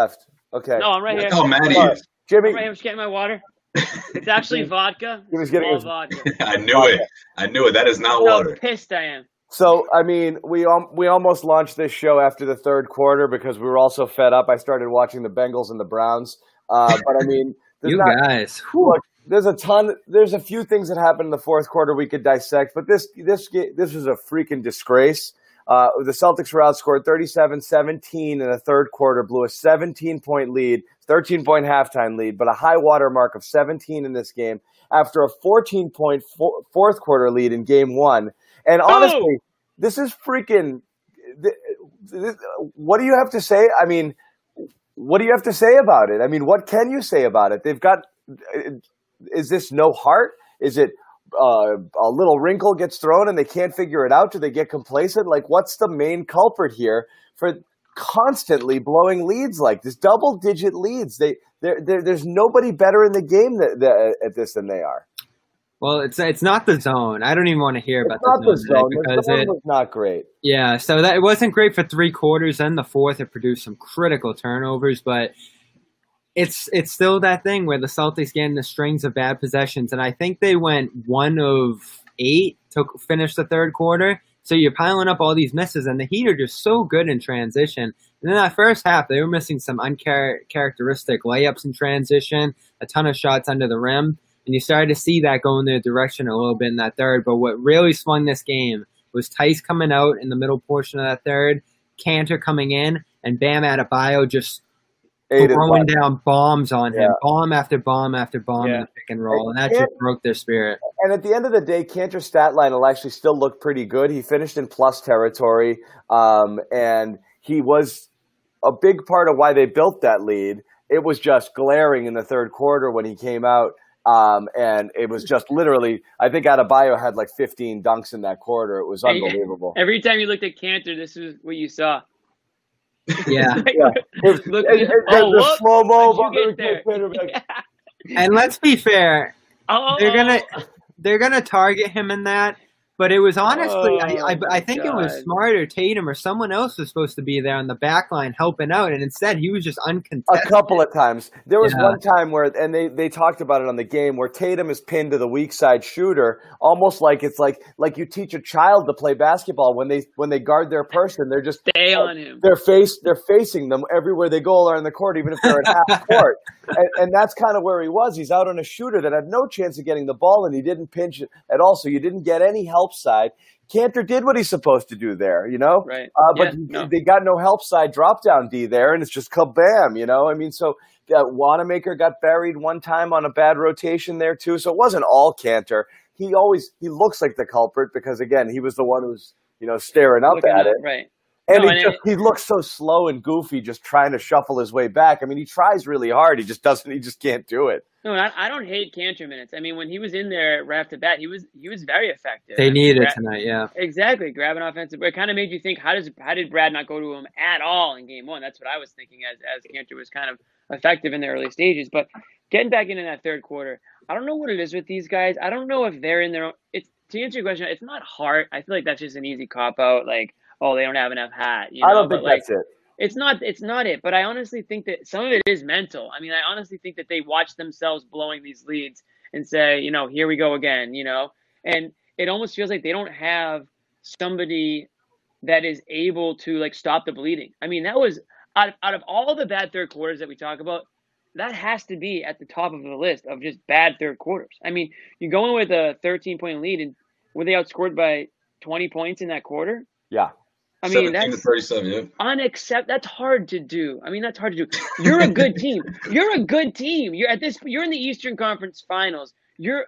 left. Okay. No, I'm right here. That's how mad he All right. is. Jimmy, I'm right here. I'm just getting my water. It's actually vodka. He was getting his- vodka. I knew it. I knew it. That is not How water. pissed I am. So I mean, we um, we almost launched this show after the third quarter because we were also fed up. I started watching the Bengals and the Browns, uh, but I mean, there's You not, guys. look, there's a ton. There's a few things that happened in the fourth quarter we could dissect, but this this this was a freaking disgrace. Uh, the Celtics were outscored 37-17 in the third quarter, blew a 17 point lead, 13 point halftime lead, but a high water mark of 17 in this game after a 14 point fo- fourth quarter lead in game one. And honestly, this is freaking. What do you have to say? I mean, what do you have to say about it? I mean, what can you say about it? They've got. Is this no heart? Is it uh, a little wrinkle gets thrown and they can't figure it out? Do they get complacent? Like, what's the main culprit here for constantly blowing leads like this? Double digit leads. They there there's nobody better in the game that, that, at this than they are. Well, it's it's not the zone. I don't even want to hear It's about the zone, zone. today The because zone it. was not great. Yeah, so that it wasn't great for three quarters. Then the fourth, it produced some critical turnovers, but it's it's still that thing where the Celtics get in the strings of bad possessions, and I think they went one of eight to finish the third quarter. So you're piling up all these misses, and the Heat are just so good in transition. And in that first half, they were missing some uncharacteristic layups in transition, a ton of shots under the rim, and you started to see that go in their direction a little bit in that third. But what really swung this game was Theis coming out in the middle portion of that third, Kanter coming in, and Bam Adebayo just throwing five. down bombs on him, Yeah. bomb after bomb after bomb in the pick and roll, and that just broke their spirit. And at the end of the day, Kanter's stat line will actually still look pretty good. He finished in plus territory, um, and he was a big part of why they built that lead. It was just glaring in the third quarter when he came out, um, and it was just literally. I think Adebayo had like 15 dunks in that quarter. It was unbelievable. Every time you looked at Kanter, this is what you saw. Yeah. Like, Yeah. It- Look, it- it- oh, the slow mo. you get there? and let's be fair, Oh, oh they're gonna oh. they're gonna target him in that. But it was honestly, I, I, Oh, I think it was smart or Tatum or someone else was supposed to be there on the back line helping out, and instead he was just uncontested. a couple of times. There was Yeah. one time where, and they, they talked about it on the game, where Tatum is pinned to the weak side shooter, almost like it's like like you teach a child to play basketball when they when they guard their person, they're just stay on him. they're face they're facing them everywhere they go around the court, even if they're at half court. And, and that's kind of where he was. He's out on a shooter that had no chance of getting the ball, and he didn't pinch it at all. So you didn't get any help side. Kanter did what he's supposed to do there, you know. Right. Uh, but Yeah, no. they got no help side drop down D there, and it's just kabam, you know. I mean, so uh, Wanamaker got buried one time on a bad rotation there too, so it wasn't all Kanter. He always he looks like the culprit because again he was the one who's you know staring up Looking at it, Right. And No, he and just he looks so slow and goofy, just trying to shuffle his way back. I mean, he tries really hard, he just doesn't, he just can't do it. No, I, I don't hate Kanter minutes. I mean, when he was in there right off the bat, he was he was very effective. I They mean, needed Brad- tonight, yeah. Exactly, grabbing offensive. It kind of made you think, how does how did Brad not go to him at all in game one? That's what I was thinking as as Kanter was kind of effective in the early stages. But getting back into that third quarter, I don't know what it is with these guys. I don't know if they're in their own. It's to answer your question, it's not heart. I feel like that's just an easy cop out. Like, oh, they don't have enough hat. You know? I don't But, think like, that's it. it's not it's not it but i honestly think that some of it is mental i mean i honestly think that they watch themselves blowing these leads and say you know here we go again you know and it almost feels like they don't have somebody that is able to like stop the bleeding i mean that was out of, out of all the bad third quarters that we talk about that has to be at the top of the list of just bad third quarters i mean you go in with a 13 point lead and were they outscored by 20 points in that quarter Yeah, i mean that's 37, yeah. unaccept that's hard to do. I mean that's hard to do. You're a good team. You're a good team. You're at this you're in the eastern conference finals. You're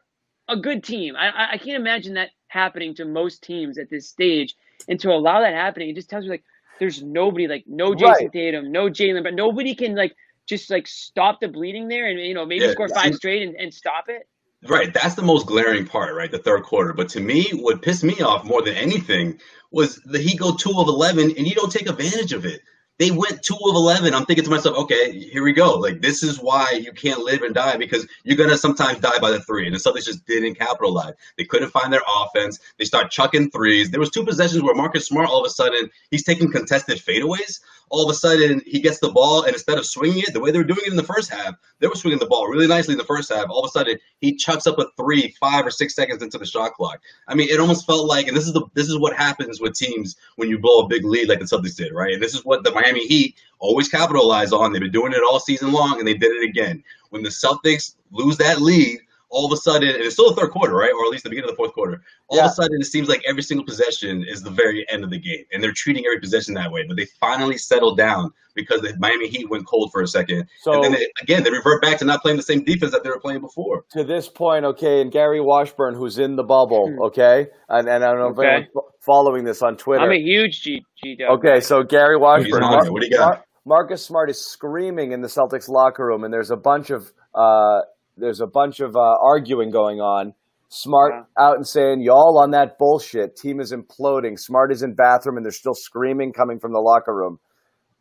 a good team. I i, I can't imagine that happening to most teams at this stage. And to allow that happening it just tells me like there's nobody like no jayson Right. tatum no jaylen but nobody can like just like stop the bleeding there and you know maybe Yeah, score five straight and, and stop it Right, that's the most glaring part, right? The third quarter. But to me, what pissed me off more than anything was the Heat go two of eleven, and you don't take advantage of it. They went two of eleven. I'm thinking to myself, okay, here we go. Like this is why you can't live and die because you're gonna sometimes die by the three. And the Celtics just didn't capitalize. They couldn't find their offense. They start chucking threes. There was two possessions where Marcus Smart all of a sudden he's taking contested fadeaways. All of a sudden he gets the ball and instead of swinging it the way they were doing it in the first half, they were swinging the ball really nicely in the first half. All of a sudden he chucks up a three, five or six seconds into the shot clock. I mean, it almost felt like, and this is the this is what happens with teams when you blow a big lead like the Celtics did, right? And this is what the Miami Heat always capitalize on. They've been doing it all season long, and they did it again. When the Celtics lose that lead, all of a sudden, and it's still the third quarter, right? Or at least the beginning of the fourth quarter. All Yeah. of a sudden, it seems like every single possession is the very end of the game, and they're treating every possession that way. But they finally settled down because the Miami Heat went cold for a second, So and then they, again they revert back to not playing the same defense that they were playing before. to this point, okay, and Gary Washburn, who's in the bubble, okay, and, and I don't know if Okay. anyone's following this on Twitter. I'm a huge G G Okay, so Gary Washburn, on there. What do you got? Mar- Marcus Smart is screaming in the Celtics locker room, and there's a bunch of uh, there's a bunch of uh, arguing going on. Smart out and saying, "Y'all on that bullshit. Team is imploding." Smart is in bathroom, and there's still screaming coming from the locker room.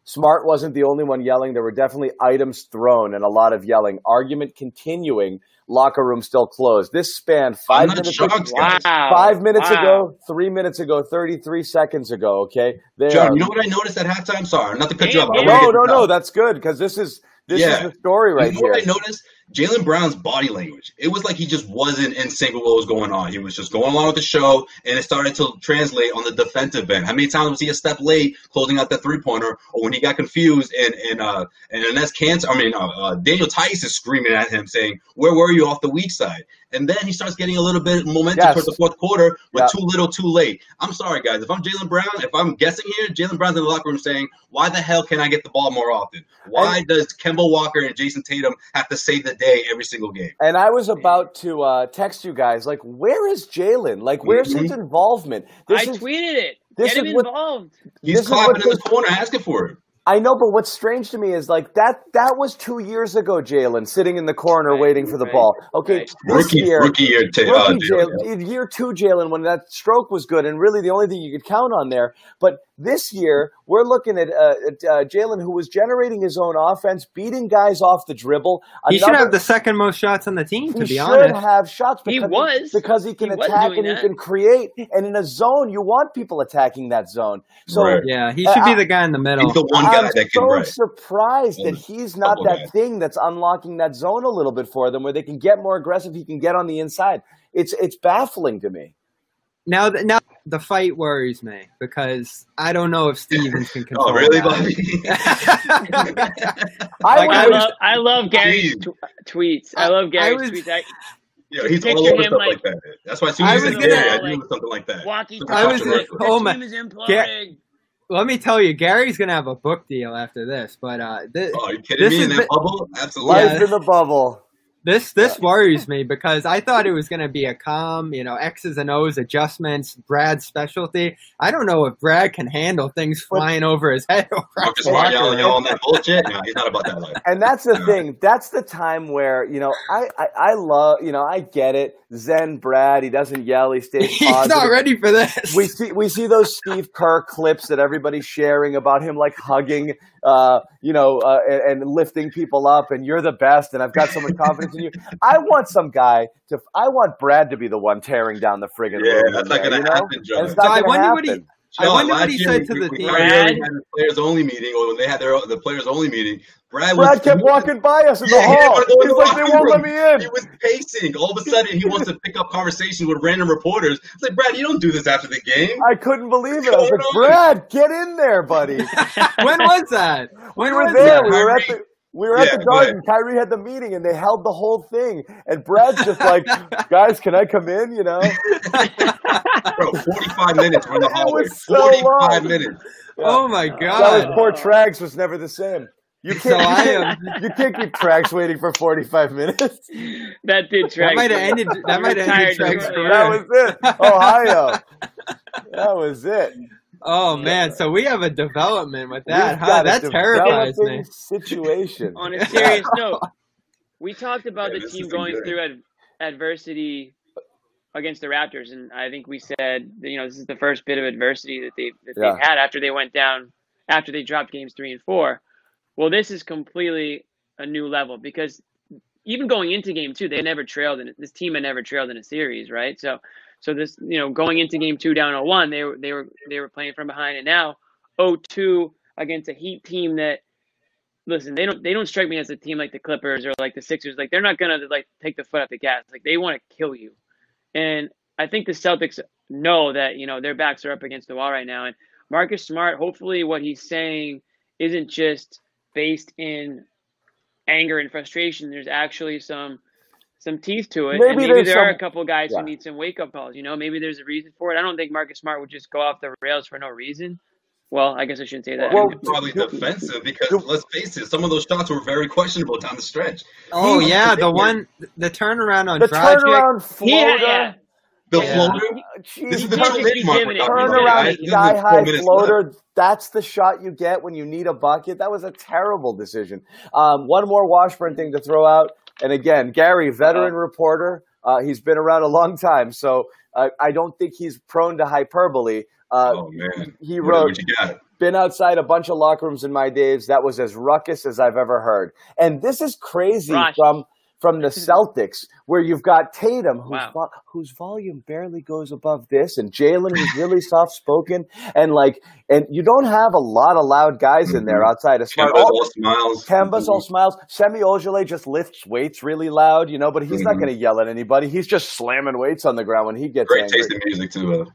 Smart wasn't the only one yelling. There were definitely items thrown and a lot of yelling. Argument continuing. Locker room still closed. This spanned five minutes. shocked, Wow. guys. Five minutes Wow. ago, three minutes ago, 33 seconds ago. Okay, they John, are- you know what I noticed at halftime? Sorry, not to cut you Damn, off. I no, no, no. That's good because this is this Yeah. is the story right you know what here. I noticed? Jaylen Brown's body language. It was like he just wasn't in sync with what was going on. He was just going along with the show, and it started to translate on the defensive end. How many times was he a step late closing out that three pointer, or when he got confused and and uh and that's Cancer, I mean uh, uh, Daniel Theis is screaming at him saying, "Where were you off the weak side?" And then he starts getting a little bit of momentum Yes. towards the fourth quarter, but Yeah. too little, too late. I'm sorry, guys. If I'm Jaylen Brown, if I'm guessing here, Jaylen Brown's in the locker room saying, "Why the hell can I get the ball more often? Why does Kemba Walker and Jayson Tatum have to save the day every single game?" And I was about to uh, text you guys, like, where is Jaylen? Like, where's his involvement? This I is, tweeted it. this Get him is what- involved. He's This clapping what in the corner asking for it. I know, but what's strange to me is like that. That was two years ago, Jaylen, sitting in the corner Right, waiting for the right, ball. Okay, right. this Rookie, year, rookie year, ta- uh, rookie Jaylen. Jaylen, year two Jaylen when that stroke was good, and really the only thing you could count on there. But this year we're looking at, uh, at uh, Jaylen, who was generating his own offense, beating guys off the dribble. He should have the second most shots on the team, to he should have shots Because He because was. because he can He attack doing and he can create. And in a zone, you want people attacking that zone. So Right. Yeah, he should be the guy in the middle. He's the one guy I'm that can so right. surprised that he's not Couple that guys. thing that's unlocking that zone a little bit for them, where they can get more aggressive. He can get on the inside. It's it's baffling to me. Now, th- now the fight worries me because I don't know if Stevens can control. Oh, really, that. Bobby? I Like, would I was- love I love Gary's Jeez. tw- tweets. I I- love I Gary's was- tweets. I, yeah, he's Picture all over stuff like, like- that. That's why as soon I as was he's in gonna- there, I knew like, something like that. walkie I was talkie. oh This my- team is imploding. Ga- Let me tell you, Gary's gonna have a book deal after this. But uh, thi- Oh, are you kidding This me? is In that the- bubble? Absolutely. Yeah. in the bubble. This this worries me because I thought it was gonna be a calm, you know, X's and O's adjustments, Brad's specialty. I don't know if Brad can handle things But- flying over his head. over Marcus the Smart locker yelling all that bullshit. No, he's not about that life. And that's the thing. That's the time where you know I, I I love you know I get it. Zen Brad, he doesn't yell. He stays He's not ready for this. we see we see those Steve Kerr clips that everybody's sharing about him like hugging, uh, you know, uh, and, and lifting people up, and you're the best, and I've got so much confidence in you. I want some guy to. I want Brad to be the one tearing down the friggin' Yeah, room that's not gonna happen, And John. it's So I gonna wonder what he- happen. I wonder what he year said we- to the we- team. we Brad? had the players only meeting, or when they had their the players only meeting. Brad, was, Brad kept walking by us in the Yeah, he didn't hall. wanna go in He's the like, they locker won't let room. me He was pacing. All of a sudden, he wants to pick up conversations with random reporters. It's like, Brad, you don't do this after the game. I couldn't believe it. I was like, on? Brad, get in there, buddy. when was that? When We were there. that? We were at the we were at the go ahead. garden. Kyrie had the meeting, and they held the whole thing. And Brad's just like, "Guys, can I come in?" You know. Bro, 45 minutes. We're in the It hallway. was so 45 long. minutes. Oh my That was god! poor Trags was never the same. You can't. I you, am. can't you can't keep tracks waiting for forty five minutes. That did That might have ended. That might have ended Retired Treg's. That was it. Ohio. That was it. Oh man! So we have a development with that, We've huh? got a That terrifies me. Situation. On a serious note, we talked about Yeah, the team going good. through ad- adversity against the Raptors, and I think we said that, you know this is the first bit of adversity that they that Yeah. they've had after they went down after they dropped games three and four. Well, this is completely a new level because even going into game two, they never trailed in this team had never trailed in a series, right? So, so this you know going into game two down 0-1, they were they were they were playing from behind, and now 0-2 against a Heat team that listen they don't they don't strike me as a team like the Clippers or like the Sixers. Like they're not gonna like take the foot off the gas. Like they want to kill you, and I think the Celtics know that you know their backs are up against the wall right now, and Marcus Smart. Hopefully, what he's saying isn't just based in anger and frustration. There's actually some some teeth to it. Maybe, and maybe there some, are a couple guys yeah. who need some wake up calls. You know, maybe there's a reason for it. I don't think Marcus Smart would just go off the rails for no reason. Well, I guess I shouldn't say that. Well, probably defensive because let's face it, some of those shots were very questionable down the stretch. Oh yeah, the one, the turnaround on the Dragic. turnaround floater. Yeah, yeah. The yeah. floater. Jeez, this is the turnaround sky high floater. Left. That's the shot you get when you need a bucket. That was a terrible decision. Um, one more Washburn thing to throw out, and again, Gary, veteran reporter. Uh, he's been around a long time, so uh, I don't think he's prone to hyperbole. Uh, oh man, he wrote. Been outside a bunch of locker rooms in my days. That was as ruckus as I've ever heard. And this is crazy from from the Celtics, where you've got Tatum, whose, wow. vo- whose volume barely goes above this, and Jaylen, who's really soft spoken, and like, and you don't have a lot of loud guys in there mm-hmm. outside of Smart. Kemba's all smiles. Kemba's all smiles. Semi Ojeleye just lifts weights really loud, you know, but he's mm-hmm. not going to yell at anybody. He's just slamming weights on the ground when he gets great angry. taste in music too.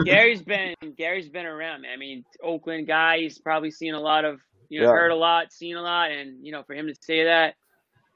Gary's been Gary's been around. I mean, Oakland guy. He's probably seen a lot of you know, yeah. heard a lot, seen a lot, and you know, for him to say that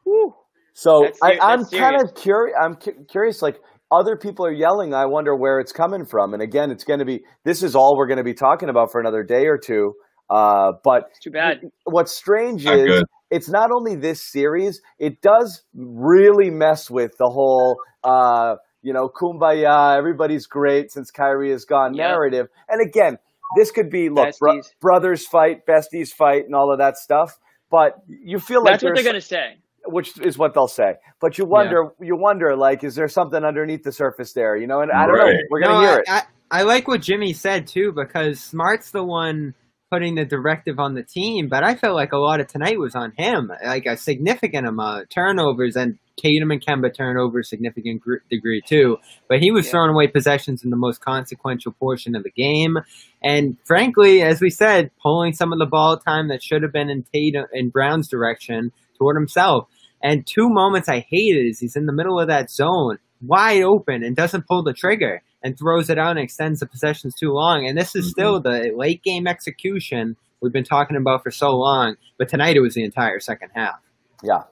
Whew. So I, am kind of curious. I'm cu- curious, like other people are yelling. I wonder where it's coming from. And again, it's going to be. This is all we're going to be talking about for another day or two. Uh, but it's too bad. What's strange not is good. it's not only this series. It does really mess with the whole. Uh, you know, kumbaya, everybody's great since Kyrie is gone yep. narrative. And again, this could be look, bro- brothers fight, besties fight, and all of that stuff. But you feel like that's what they're going to say which is what they'll say. But you wonder, yeah. you wonder, like, is there something underneath the surface there? You know, and I don't right. know. We're gonna no, hear I, it. I, I like what Jimmy said too, because Smart's the one putting the directive on the team, but I felt like a lot of tonight was on him, like a significant amount of turnovers and Tatum and Kemba turnovers, significant gr- degree too. But he was yeah. throwing away possessions in the most consequential portion of the game, and frankly, as we said, pulling some of the ball time that should have been in Tatum in Brown's direction toward himself. And two moments I hated is he's in the middle of that zone, wide open, and doesn't pull the trigger and throws it out and extends the possessions too long. And this is mm-hmm. still the late game execution we've been talking about for so long. But tonight it was the entire second half. Yeah.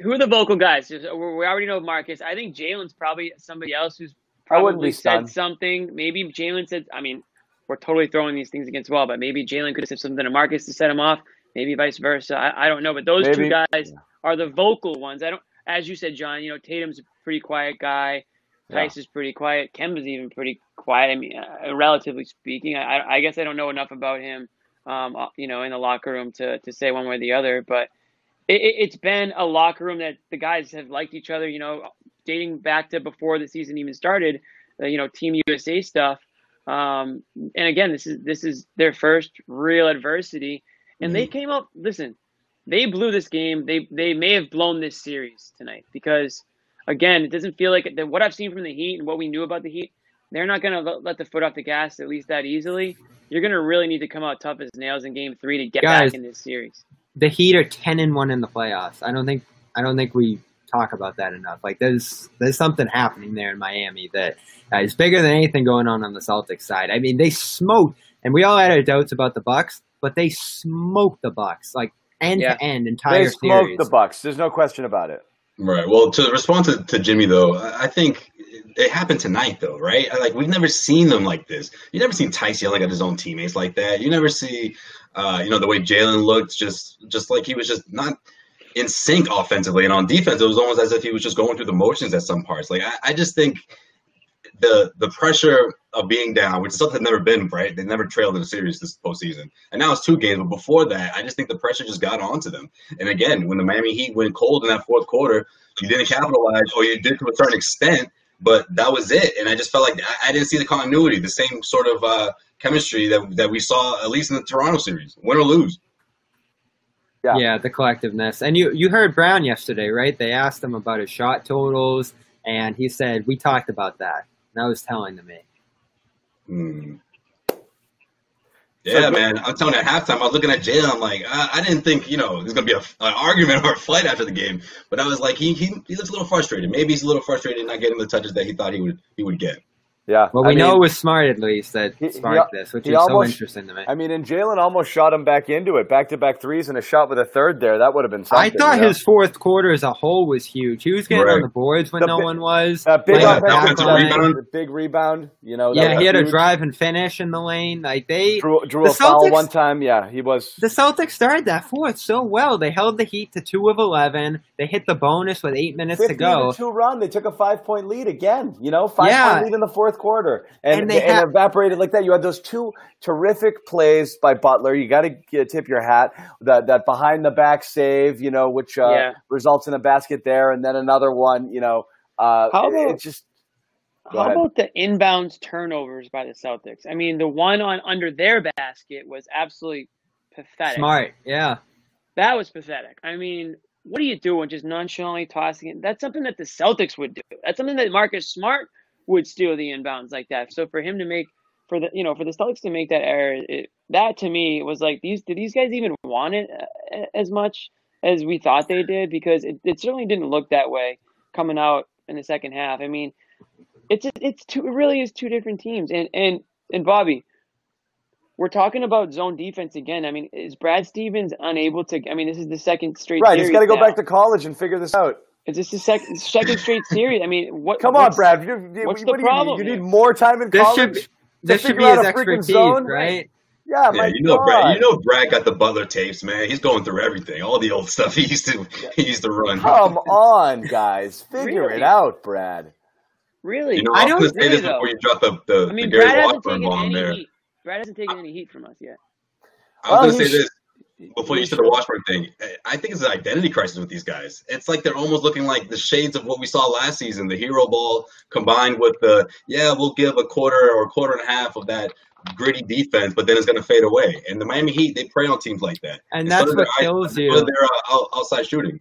Who are the vocal guys? We already know Marcus. I think Jaylen's probably somebody else who's probably said something. Maybe Jaylen said, I mean, we're totally throwing these things against the wall, but maybe Jaylen could have said something to Marcus to set him off. Maybe vice versa. I, I don't know. But those maybe. two guys, yeah are the vocal ones. I don't, as you said, John. You know, Tatum's a pretty quiet guy. Theis yeah. is pretty quiet. Kemba's even pretty quiet. I mean, uh, relatively speaking, I, I guess I don't know enough about him, um, uh, you know, in the locker room to, to say one way or the other. But it, it's been a locker room that the guys have liked each other. You know, dating back to before the season even started. Uh, you know, Team USA stuff. Um, and again, this is this is their first real adversity, and mm-hmm. they came up. Listen, they blew this game. They they may have blown this series tonight because again, it doesn't feel like what I've seen from the Heat and what we knew about the Heat. They're not going to let the foot off the gas at least that easily. You're going to really need to come out tough as nails in Game Three to get Guys, back in this series. The Heat are ten and one in the playoffs. I don't think I don't think we talk about that enough. Like there's there's something happening there in Miami that uh, is bigger than anything going on on the Celtics side. I mean, they smoked, and we all had our doubts about the Bucks, but they smoked the Bucks. Like end yeah. to end entire they smoked series. the Bucks. There's no question about it. Right. Well, to respond to, to Jimmy though, I think it happened tonight though, right? Like we've never seen them like this. You never seen Theis yelling at his own teammates like that. You never see, uh, you know, the way Jaylen looked, just just like he was just not in sync offensively, and on defense, it was almost as if he was just going through the motions at some parts. Like I, I just think the the pressure of being down, which is something that's never been right. They never trailed in a series this postseason, and now it's two games. But before that, I just think the pressure just got onto them. And again, when the Miami Heat went cold in that fourth quarter, you didn't capitalize, or you did to a certain extent, but that was it. And I just felt like I, I didn't see the continuity, the same sort of uh, chemistry that that we saw at least in the Toronto series, win or lose. Yeah. Yeah, the collectiveness. And you you heard Brown yesterday, right? They asked him about his shot totals, and he said we talked about that. And that was telling to me. Hmm. Yeah, man. I'm telling you, at halftime, I was looking at Jaylen. I'm like, I, I didn't think, you know, there's gonna be a, an argument or a fight after the game. But I was like, he, he he looks a little frustrated. Maybe he's a little frustrated not getting the touches that he thought he would he would get. Yeah. Well, I we know it was smart at least that He- he sparked al- this, which he is so interesting to me. I mean, and Jaylen almost shot him back into it, back to back threes and a shot with a third there. That would have been something. I thought you know? his fourth quarter as a whole was huge. He was getting Right. on the boards when The no bi- one was. that big playing Yeah, offensive offensive rebound, big rebound. You know, Yeah, he had a drive and finish in the lane. Like they, Drew, drew The a foul one time. Yeah, he was. the Celtics started that fourth so well. They held the Heat to two of eleven. They hit the bonus with eight minutes to go. two run. They took a five point lead again. You know, five Yeah. point lead in the fourth quarter, and And they and, ha- evaporated like that. You had those two terrific plays by Butler. You got to tip your hat. That that behind the back save, you know, which uh, Yeah. results in a basket there, and then another one. You know, uh, How about- it just How ahead. about the inbounds turnovers by the Celtics? I mean, the one on under their basket was absolutely pathetic. Smart, yeah. That was pathetic. I mean, what are you doing? Just nonchalantly tossing it? That's something that the Celtics would do. That's something that Marcus Smart would steal the inbounds like that. So for him to make for the you know for the Celtics to make that error, it, that to me was like these did these guys even want it uh, as much as we thought they did? Because it, it certainly didn't look that way coming out in the second half. I mean, it's it's two it really is two different teams. And and and Bobby, we're talking about zone defense again. I mean, is Brad Stevens unable to? I mean, this is the second straight. right. he's got to go now. back to college and figure this out. Is this the second second straight series? I mean, what? Come on, Brad. You, you, what's what the do you need? problem You need more time in This college. should be, this should be out his a freaking expertise, zone? right? yeah, Yeah, my you know, God. Brad. You know, Brad got the Butler tapes, man. He's going through everything, all the old stuff he used to he used to run. Come on, guys. Figure Really? it out, Brad. Really? You know, I I'm don't gonna say this though. before you drop the the, I mean, the Gary Brad hasn't Washburn taken bomb any there. heat. Brad hasn't taken any heat from us yet. I was Well, gonna say this before you said the Washburn thing. I think it's an identity crisis with these guys. It's like they're almost looking like the shades of what we saw last season, the hero ball combined with the yeah, we'll give a quarter or a quarter and a half of that gritty defense, but then it's gonna fade away. And the Miami Heat, they prey on teams like that. And so that's what kills you. Their uh, outside shooting.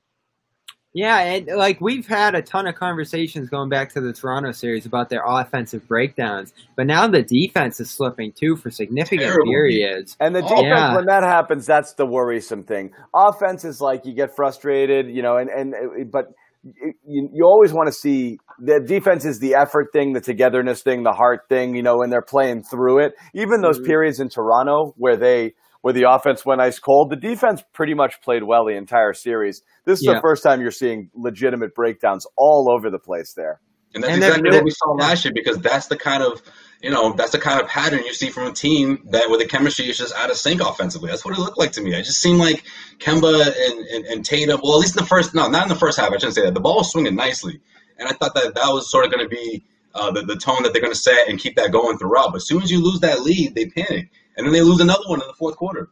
Yeah, and like we've had a ton of conversations going back to the Toronto series about their offensive breakdowns, but now the defense is slipping too for significant Terrible. periods. And the Oh, defense, yeah. when that happens, that's the worrisome thing. Offense is like you get frustrated, you know, and and but you, you always want to see the defense is the effort thing, the togetherness thing, the heart thing, you know, when they're playing through it. Even those Mhm. periods in Toronto where they where the offense went ice cold, the defense pretty much played well the entire series. This is Yeah. the first time you're seeing legitimate breakdowns all over the place there. And that's And exactly then- what we saw last year because that's the kind of you know that's the kind of pattern you see from a team that where the chemistry is just out of sync offensively. That's what it looked like to me. It just seemed like Kemba and, and, and Tatum. Well, at least in the first no, not in the first half. I shouldn't say that. The ball was swinging nicely, and I thought that that was sort of going to be uh, the the tone that they're going to set and keep that going throughout. But as soon as you lose that lead, they panic, and then they lose another one in the fourth quarter.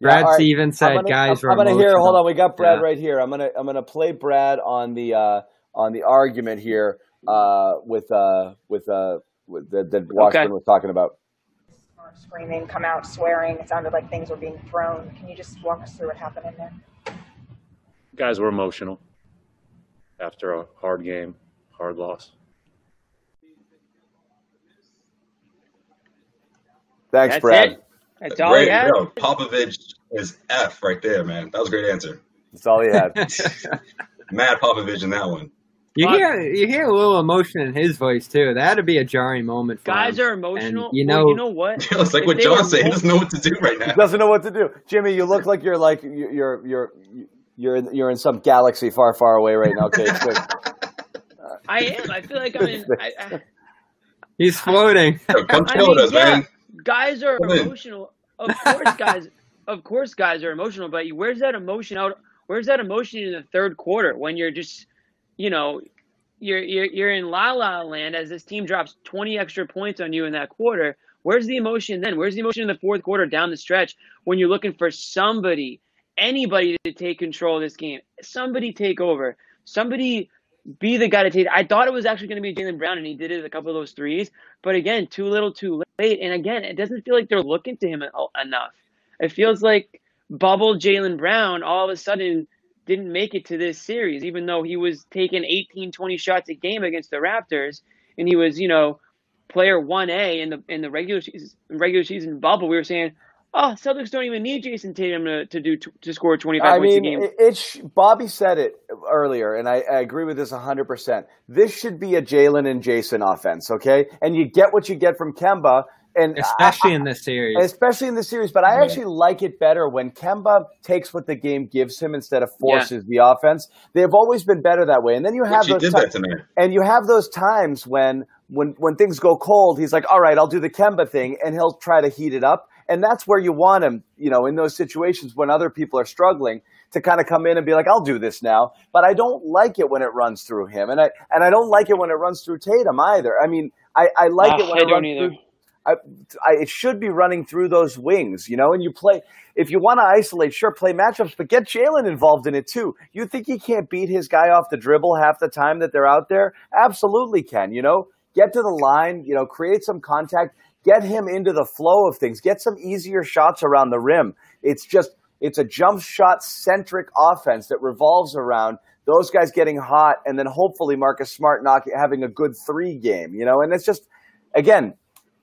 Brad Yeah, all right. Stevens said I'm gonna, guys I'm, I'm gonna hear. Hold on, we got Brad Yeah. right here. I'm gonna I'm gonna play Brad on the uh, on the argument here uh, with uh, with uh, with that, that Washburn Okay. was talking about. Screaming, come out swearing. It sounded like things were being thrown. Can you just walk us through what happened in there? guys were emotional after a hard game, hard loss. Thanks, That's Brad. it. That's all Great, had. yo, Popovich is F right there, man. That was a great answer. That's all he had. Mad Popovich in that one. You hear you hear a little emotion in his voice too. That'd be a jarring moment for Guys him. are emotional. you Well, know- you know what? it's like If what John said. He doesn't know what to do right now. he now. doesn't know what to do. Jimmy, you look like you're like you're you're you're you're in, you're in some galaxy far, far away right now. Okay, it's good. I am. I feel like I'm in. I, I, He's floating. Yo, come I chill with mean, us, yeah, man. Guys are Come in. emotional. Of course, guys. Of course, guys are emotional. But where's that emotion out? Where's that emotion in the third quarter when you're just, you know, you're you're you're in la la land as this team drops 20 extra points on you in that quarter. Where's the emotion then? Where's the emotion in the fourth quarter down the stretch when you're looking for somebody, anybody to take control of this game? Somebody take over. Somebody be the guy to take. I thought it was actually going to be Jaylen Brown, and he did it a couple of those threes. But again, too little, too late. Late. And again, it doesn't feel like they're looking to him enough. It feels like bubble Jaylen Brown all of a sudden didn't make it to this series, even though he was taking 18, 20 shots a game against the Raptors, and he was, you know, player 1A in the in the regular season, regular season bubble. We were saying, oh, Celtics don't even need Jayson Tatum to, to do to score 25 I points mean, a game. it, it's Bobby said it earlier, and I, I agree with this 100%. This should be a Jaylen and Jayson offense, okay? And you get what you get from Kemba. And especially I, in this series, especially in this series, but I actually like it better when Kemba takes what the game gives him instead of forces yeah. the offense. They've always been better that way, and then you have Which those times, and you have those times when when when things go cold, he's like, "All right, I'll do the Kemba thing," and he'll try to heat it up and that's where you want him, you know, in those situations when other people are struggling to kind of come in and be like, I'll do this now. But I don't like it when it runs through him. And I, and I don't like it when it runs through Tatum either. I mean, I, I like it when I it runs either. through. I, I, it should be running through those wings, you know, and you play, if you want to isolate, sure, play matchups, but get Jaylen involved in it too. You think he can't beat his guy off the dribble half the time that they're out there? Absolutely can, you know, get to the line, you know, create some contact get him into the flow of things, get some easier shots around the rim. It's just, it's a jump shot centric offense that revolves around those guys getting hot and then hopefully Marcus Smart not having a good three game, you know, and it's just, again,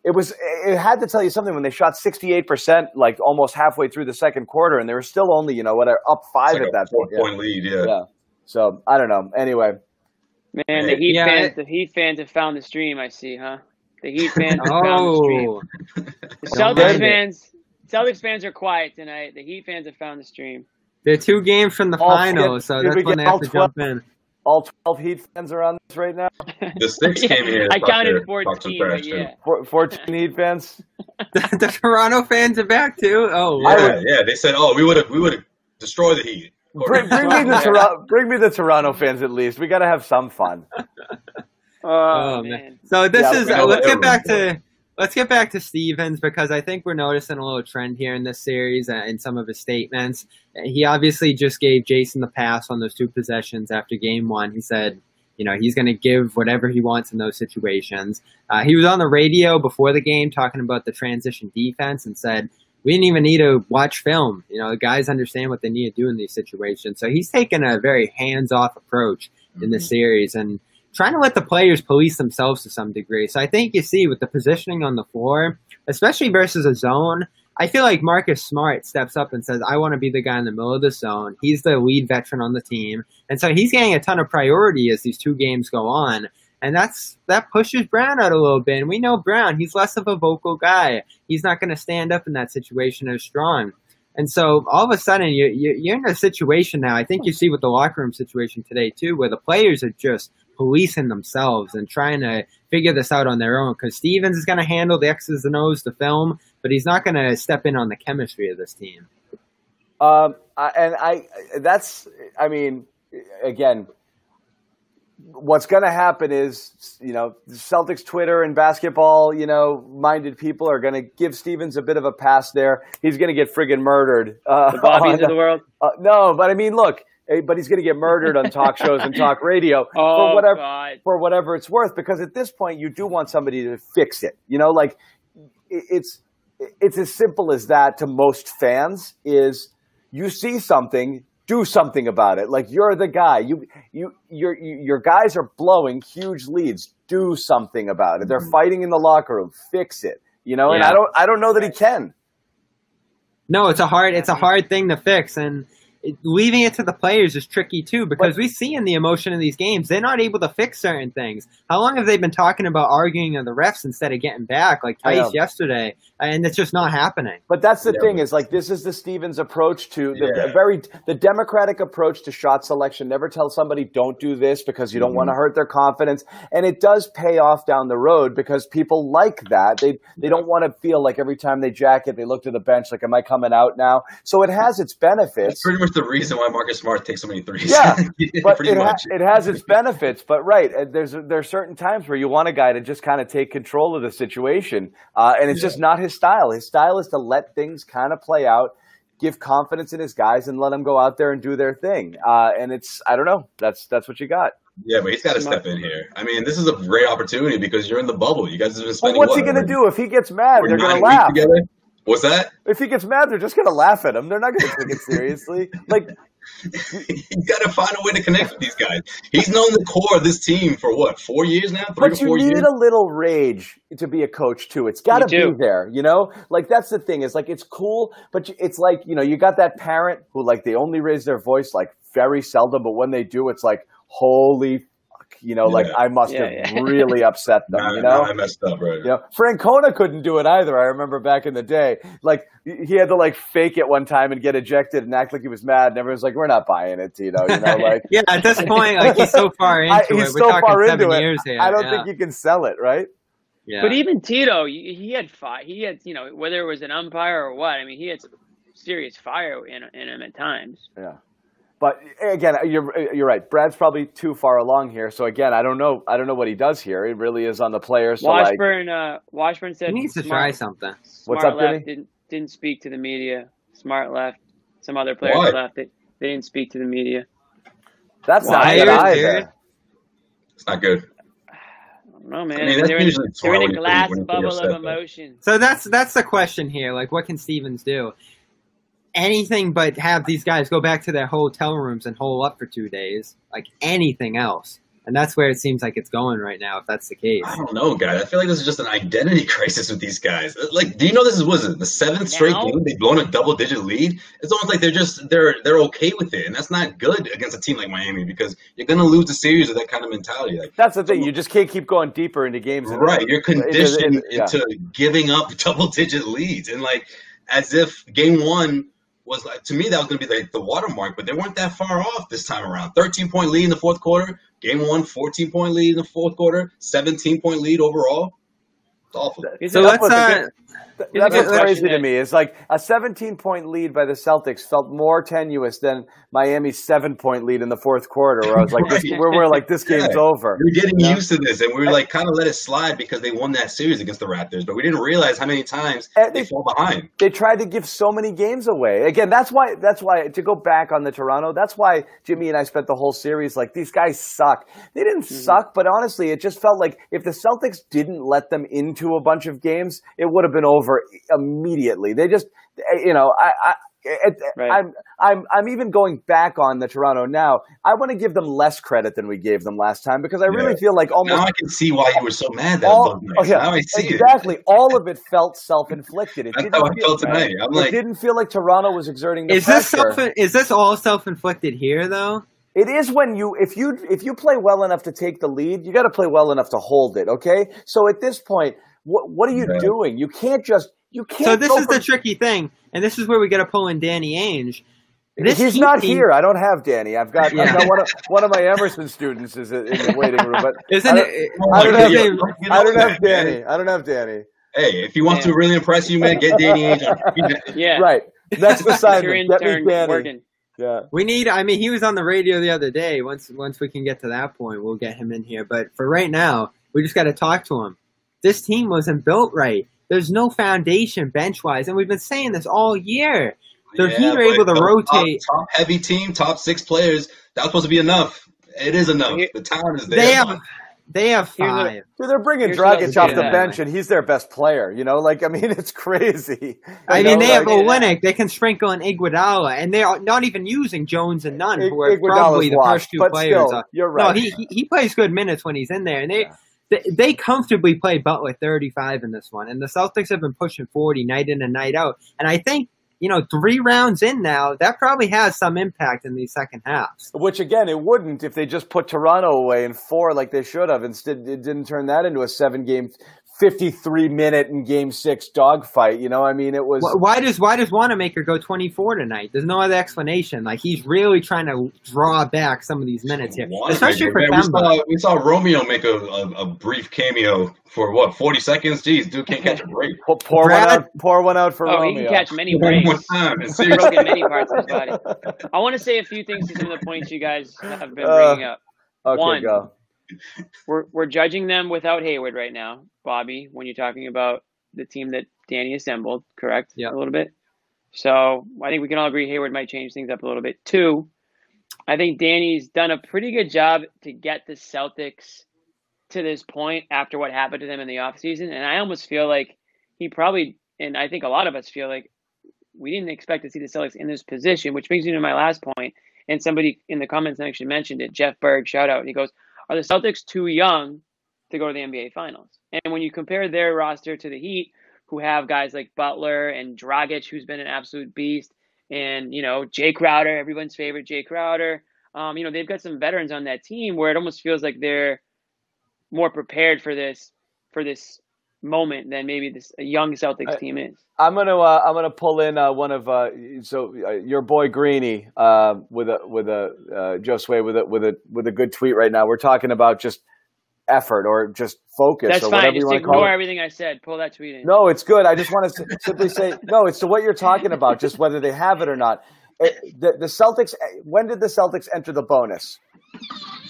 it was, it had to tell you something when they shot 68%, like almost halfway through the second quarter, and they were still only, you know, what, up five like at that four point. point lead, yeah. yeah. So I don't know. Anyway, man, the Heat Yeah, fans, it- the Heat fans have found the stream. I see, huh? The Heat fans have found the stream. oh, The Celtics mind it. fans, Celtics fans are quiet tonight. The Heat fans have found the stream. they're two games from the All- finals, so did we that's when they have to 12? jump in. all 12 Heat fans are on this right now. The six Yeah, came here. I counted their- talked some 14, but yeah. Four- 14 Heat fans. the, the Toronto fans are back too. Oh, Yeah, would- yeah. They said, "Oh, we would have, we would have destroyed the Heat." Bring, bring me the Toronto, bring me the Toronto fans at least. We got to have some fun. Oh, Oh, man. man. So this Yeah, is uh, let's get back to let's get back to Stevens because I think we're noticing a little trend here in this series uh, in some of his statements. He obviously just gave Jayson the pass on those two possessions after game one. He said, you know, he's going to give whatever he wants in those situations. Uh, he was on the radio before the game talking about the transition defense and said, we didn't even need to watch film. You know, the guys understand what they need to do in these situations. So he's taken a very hands off approach in this series and trying to let the players police themselves to some degree. So I think you see with the positioning on the floor, especially versus a zone, I feel like Marcus Smart steps up and says, I want to be the guy in the middle of the zone. He's the lead veteran on the team. And so he's getting a ton of priority as these two games go on. And that's that pushes Brown out a little bit. And we know Brown, he's less of a vocal guy. He's not going to stand up in that situation as strong. And so all of a sudden, you, you, you're in a situation now. I think you see with the locker room situation today too, where the players are just policing themselves and trying to figure this out on their own. Because Stevens is going to handle the X's and O's, the film, but he's not going to step in on the chemistry of this team. Um, and I, that's, I mean, again, what's going to happen is, you know, Celtics Twitter and basketball, you know, minded people are going to give Stevens a bit of a pass there. He's going to get friggin' murdered. Uh, The Bobbies of the world. uh, no, but I mean, look, eh, but he's going to get murdered on talk shows and talk radio Oh, for whatever God. for whatever it's worth. Because at this point, you do want somebody to fix it. You know, like it's it's as simple as that to most fans. Is you see something, do something about it. Like you're the guy. You you your your guys are blowing huge leads. Do something about it. They're mm-hmm. fighting in the locker room. Fix it. You know, and I don't I don't know that he can. No, it's a hard it's a hard thing to fix, and it, leaving it to the players is tricky too because we see in the emotion of these games they're not able to fix certain things. How long have they been talking about arguing on the refs instead of getting back like I know. Theis yesterday, and it's just not happening. But that's the Yeah, thing is like this is the Stevens approach to the Yeah. the very the democratic approach to shot selection. Never tell somebody don't do this because you don't want to hurt their confidence, and it does pay off down the road because people like that. They they don't want to feel like every time they jack it, they look to the bench like, "Am I coming out now?" So it has its benefits. That's pretty much the reason why Marcus Smart takes so many threes. Yeah, but pretty it, ha- it has its benefits. But right, uh, there's there's certain times where you want a guy to just kind of take control of the situation, uh, and it's just not his style. His style is to let things kind of play out, give confidence in his guys, and let them go out there and do their thing. Uh, and it's I don't know. That's that's what you got. Yeah, but he's got to step in here. I mean, this is a great opportunity because you're in the bubble. You guys have been But spending. what's what, he going to like, do if he gets mad? They're going to laugh. Together? What's that? If he gets mad, they're just going to laugh at him. They're not going to take it seriously. Like He's got to find a way to connect with these guys. He's known the core of this team for what four years now, three But to you four need years. a little rage to be a coach too. It's got to be there, you know. Like that's the thing. Is like it's cool, but it's like you know you got that parent who like they only raise their voice like very seldom, but when they do, it's like holy, fuck, you know, like I must Yeah, have yeah. really upset them, Nah, you nah, know. I messed up, right? You know, Francona couldn't do it either. I remember back in the day, like he had to like fake it one time and get ejected and act like he was mad, and everyone's like, "We're not buying it, Tito." You know, like Yeah, at this point, like he's so far into I, it. he's We're so talking far seven into it. years here. I don't yeah. think you can sell it, right? Yeah. But even Tito, he he had fire. He had, you know, whether it was an umpire or what. I mean, he had some serious fire in, in him at times. Yeah. But eh, again, eh, you're eh, you're right. Brad's probably too far along here. So again, I don't know. I don't know what he does here. It really is on the players. So like, Washburn, uh, Washburn said he needs to try something. What's up, left didn't didn't speak to the media. Smart left. Some other players Why? left. They, they didn't speak to the media. that's not good either. there- It's not good. I don't know, man. I mean, they're in, usually they're in a glass when you put bubble of emotion. So that's that's the question here. Like, what can Stevens do? Anything but have these guys go back to their hotel rooms and hole up for two days. Like anything else, and that's where it seems like it's going right now. If that's the case, I don't know, guys. I feel like this is just an identity crisis with these guys. Uh, like, do you know this is was it the seventh straight Now? game they've blown a double digit lead? It's almost like they're just they're they're okay with it, and that's not good against a team like Miami because you're gonna lose the series with that kind of mentality. Like, That's the thing. You just can't keep going deeper into games. and- right, you're into- conditioned into- yeah. into giving up double digit leads, and like as if game one was like to me that was gonna be like the watermark, but they weren't that far off this time around. 13 point lead in the fourth quarter. Game one, 14 point lead in the fourth quarter, 17 point lead overall. It's awful. Here's so a- let's what the uh, Th- That's crazy question, to me. It's like a 17 point lead by the Celtics felt more tenuous than Miami's seven point lead in the fourth quarter, where I was like, this, Right. where we're like, this game's Yeah. over. We were getting Yeah. used to this, and we were like kind of let it slide because they won that series against the Raptors, but we didn't realize how many times they they- fall behind. They tried to give so many games away. Again, that's why. That's why to go back on the Toronto. That's why Jimmy and I spent the whole series like these guys suck. They didn't suck, but honestly, it just felt like if the Celtics didn't let them into a bunch of games, it would have been over immediately. They just, you know, I. I it, Right. I'm I'm I'm even going back on the Toronto now. I want to give them less credit than we gave them last time because I really Yeah. feel like almost Now I can see why you were so mad that all, oh yeah, Now I see exactly. All of it felt self-inflicted. It That's didn't how I feel, felt tonight. I'm it like, didn't feel like Toronto was exerting the is this pressure. self? Is this all self-inflicted here though? It is when you if you if you play well enough to take the lead, you got to play well enough to hold it. Okay, so at this point, what what are you Yeah. doing? You can't just you can't. So this is from- the tricky thing, and this is where we got to pull in Danny Ainge. This He's Heat not team- here. I don't have Danny. I've got, Yeah. I've got one of one of my Emerson students is in the waiting room, but Isn't I don't, it? I don't Oh, have Danny- you know I don't have. Danny. I don't have Danny. Hey, if he wants Yeah. to really impress you, man, get Danny Ainge. Yeah. Right. That's Your assignment. Get me intern Danny. working. Yeah. We need. I mean, he was on the radio the other day. Once once we can get to that point, we'll get him in here. But for right now, we just got to talk to him. This team wasn't built right. There's no foundation bench wise, and we've been saying this all year. So if he were able to the rotate, top, top heavy team, top six players, that's supposed to be enough. It is enough. The talent is there. they have they have five. Dude, they're bringing Here's Dragic off the that. bench, and he's their best player. You know, like I mean, it's crazy. I mean, know, they have like, Olynyk. They can sprinkle in Iguodala, and they are not even using Jones and Nunn, Ig- who are Iguodala's probably the washed, first two but players. still, you're No, right. he, he he plays good minutes when he's in there, and they they, they comfortably play Butler 35 in this one, and the Celtics have been pushing 40 night in and night out. And I think you know three rounds in now, that probably has some impact in these second halves. Which again, it wouldn't if they just put Toronto away in four like they should have. Instead, it didn't turn that into a seven game 53 minute in game six dogfight. You know, I mean, it was. Why does why does Wanamaker go 24 tonight? There's no other explanation. Like he's really trying to draw back some of these minutes here, especially for man, we saw, we saw Romeo make a, a, a, brief cameo for what 40 seconds. Jeez, dude can't catch a break. well, pour Brad, one out. Pour one out for oh, Romeo. he can catch many breaks. One time, broken many parts of his body. I want to say a few things to some of the points you guys have been uh, bringing up. Okay, One, go. We're we're judging them without Hayward right now, Bobby. When you're talking about the team that Danny assembled, correct? Yeah. A little bit. So I think we can all agree Hayward might change things up a little bit. Two, I think Danny's done a pretty good job to get the Celtics to this point after what happened to them in the offseason. And I almost feel like he probably, and I think a lot of us feel like we didn't expect to see the Celtics in this position, which brings me to my last point. And somebody in the comments actually mentioned it. Jeff Berg, shout out. He goes, Are the Celtics too young to go to the NBA Finals? And when you compare their roster to the Heat, who have guys like Butler and Dragic, who's been an absolute beast, and you know Jae Crowder, everyone's favorite Jae Crowder. Um, you know they've got some veterans on that team where it almost feels like they're more prepared for this for this moment than maybe this young Celtics I, team is. I'm gonna uh, I'm gonna pull in uh, one of uh, so uh, your boy Greeny uh, with a with a uh, Joe Sway with a with a with a good tweet right now. We're talking about just effort or just focus That's or fine. whatever Just you want to call ignore everything I said. Pull that tweet in. No, it's good. I just want to simply say no. It's to what you're talking about, just whether they have it or not. It, the, the Celtics. When did the Celtics enter the bonus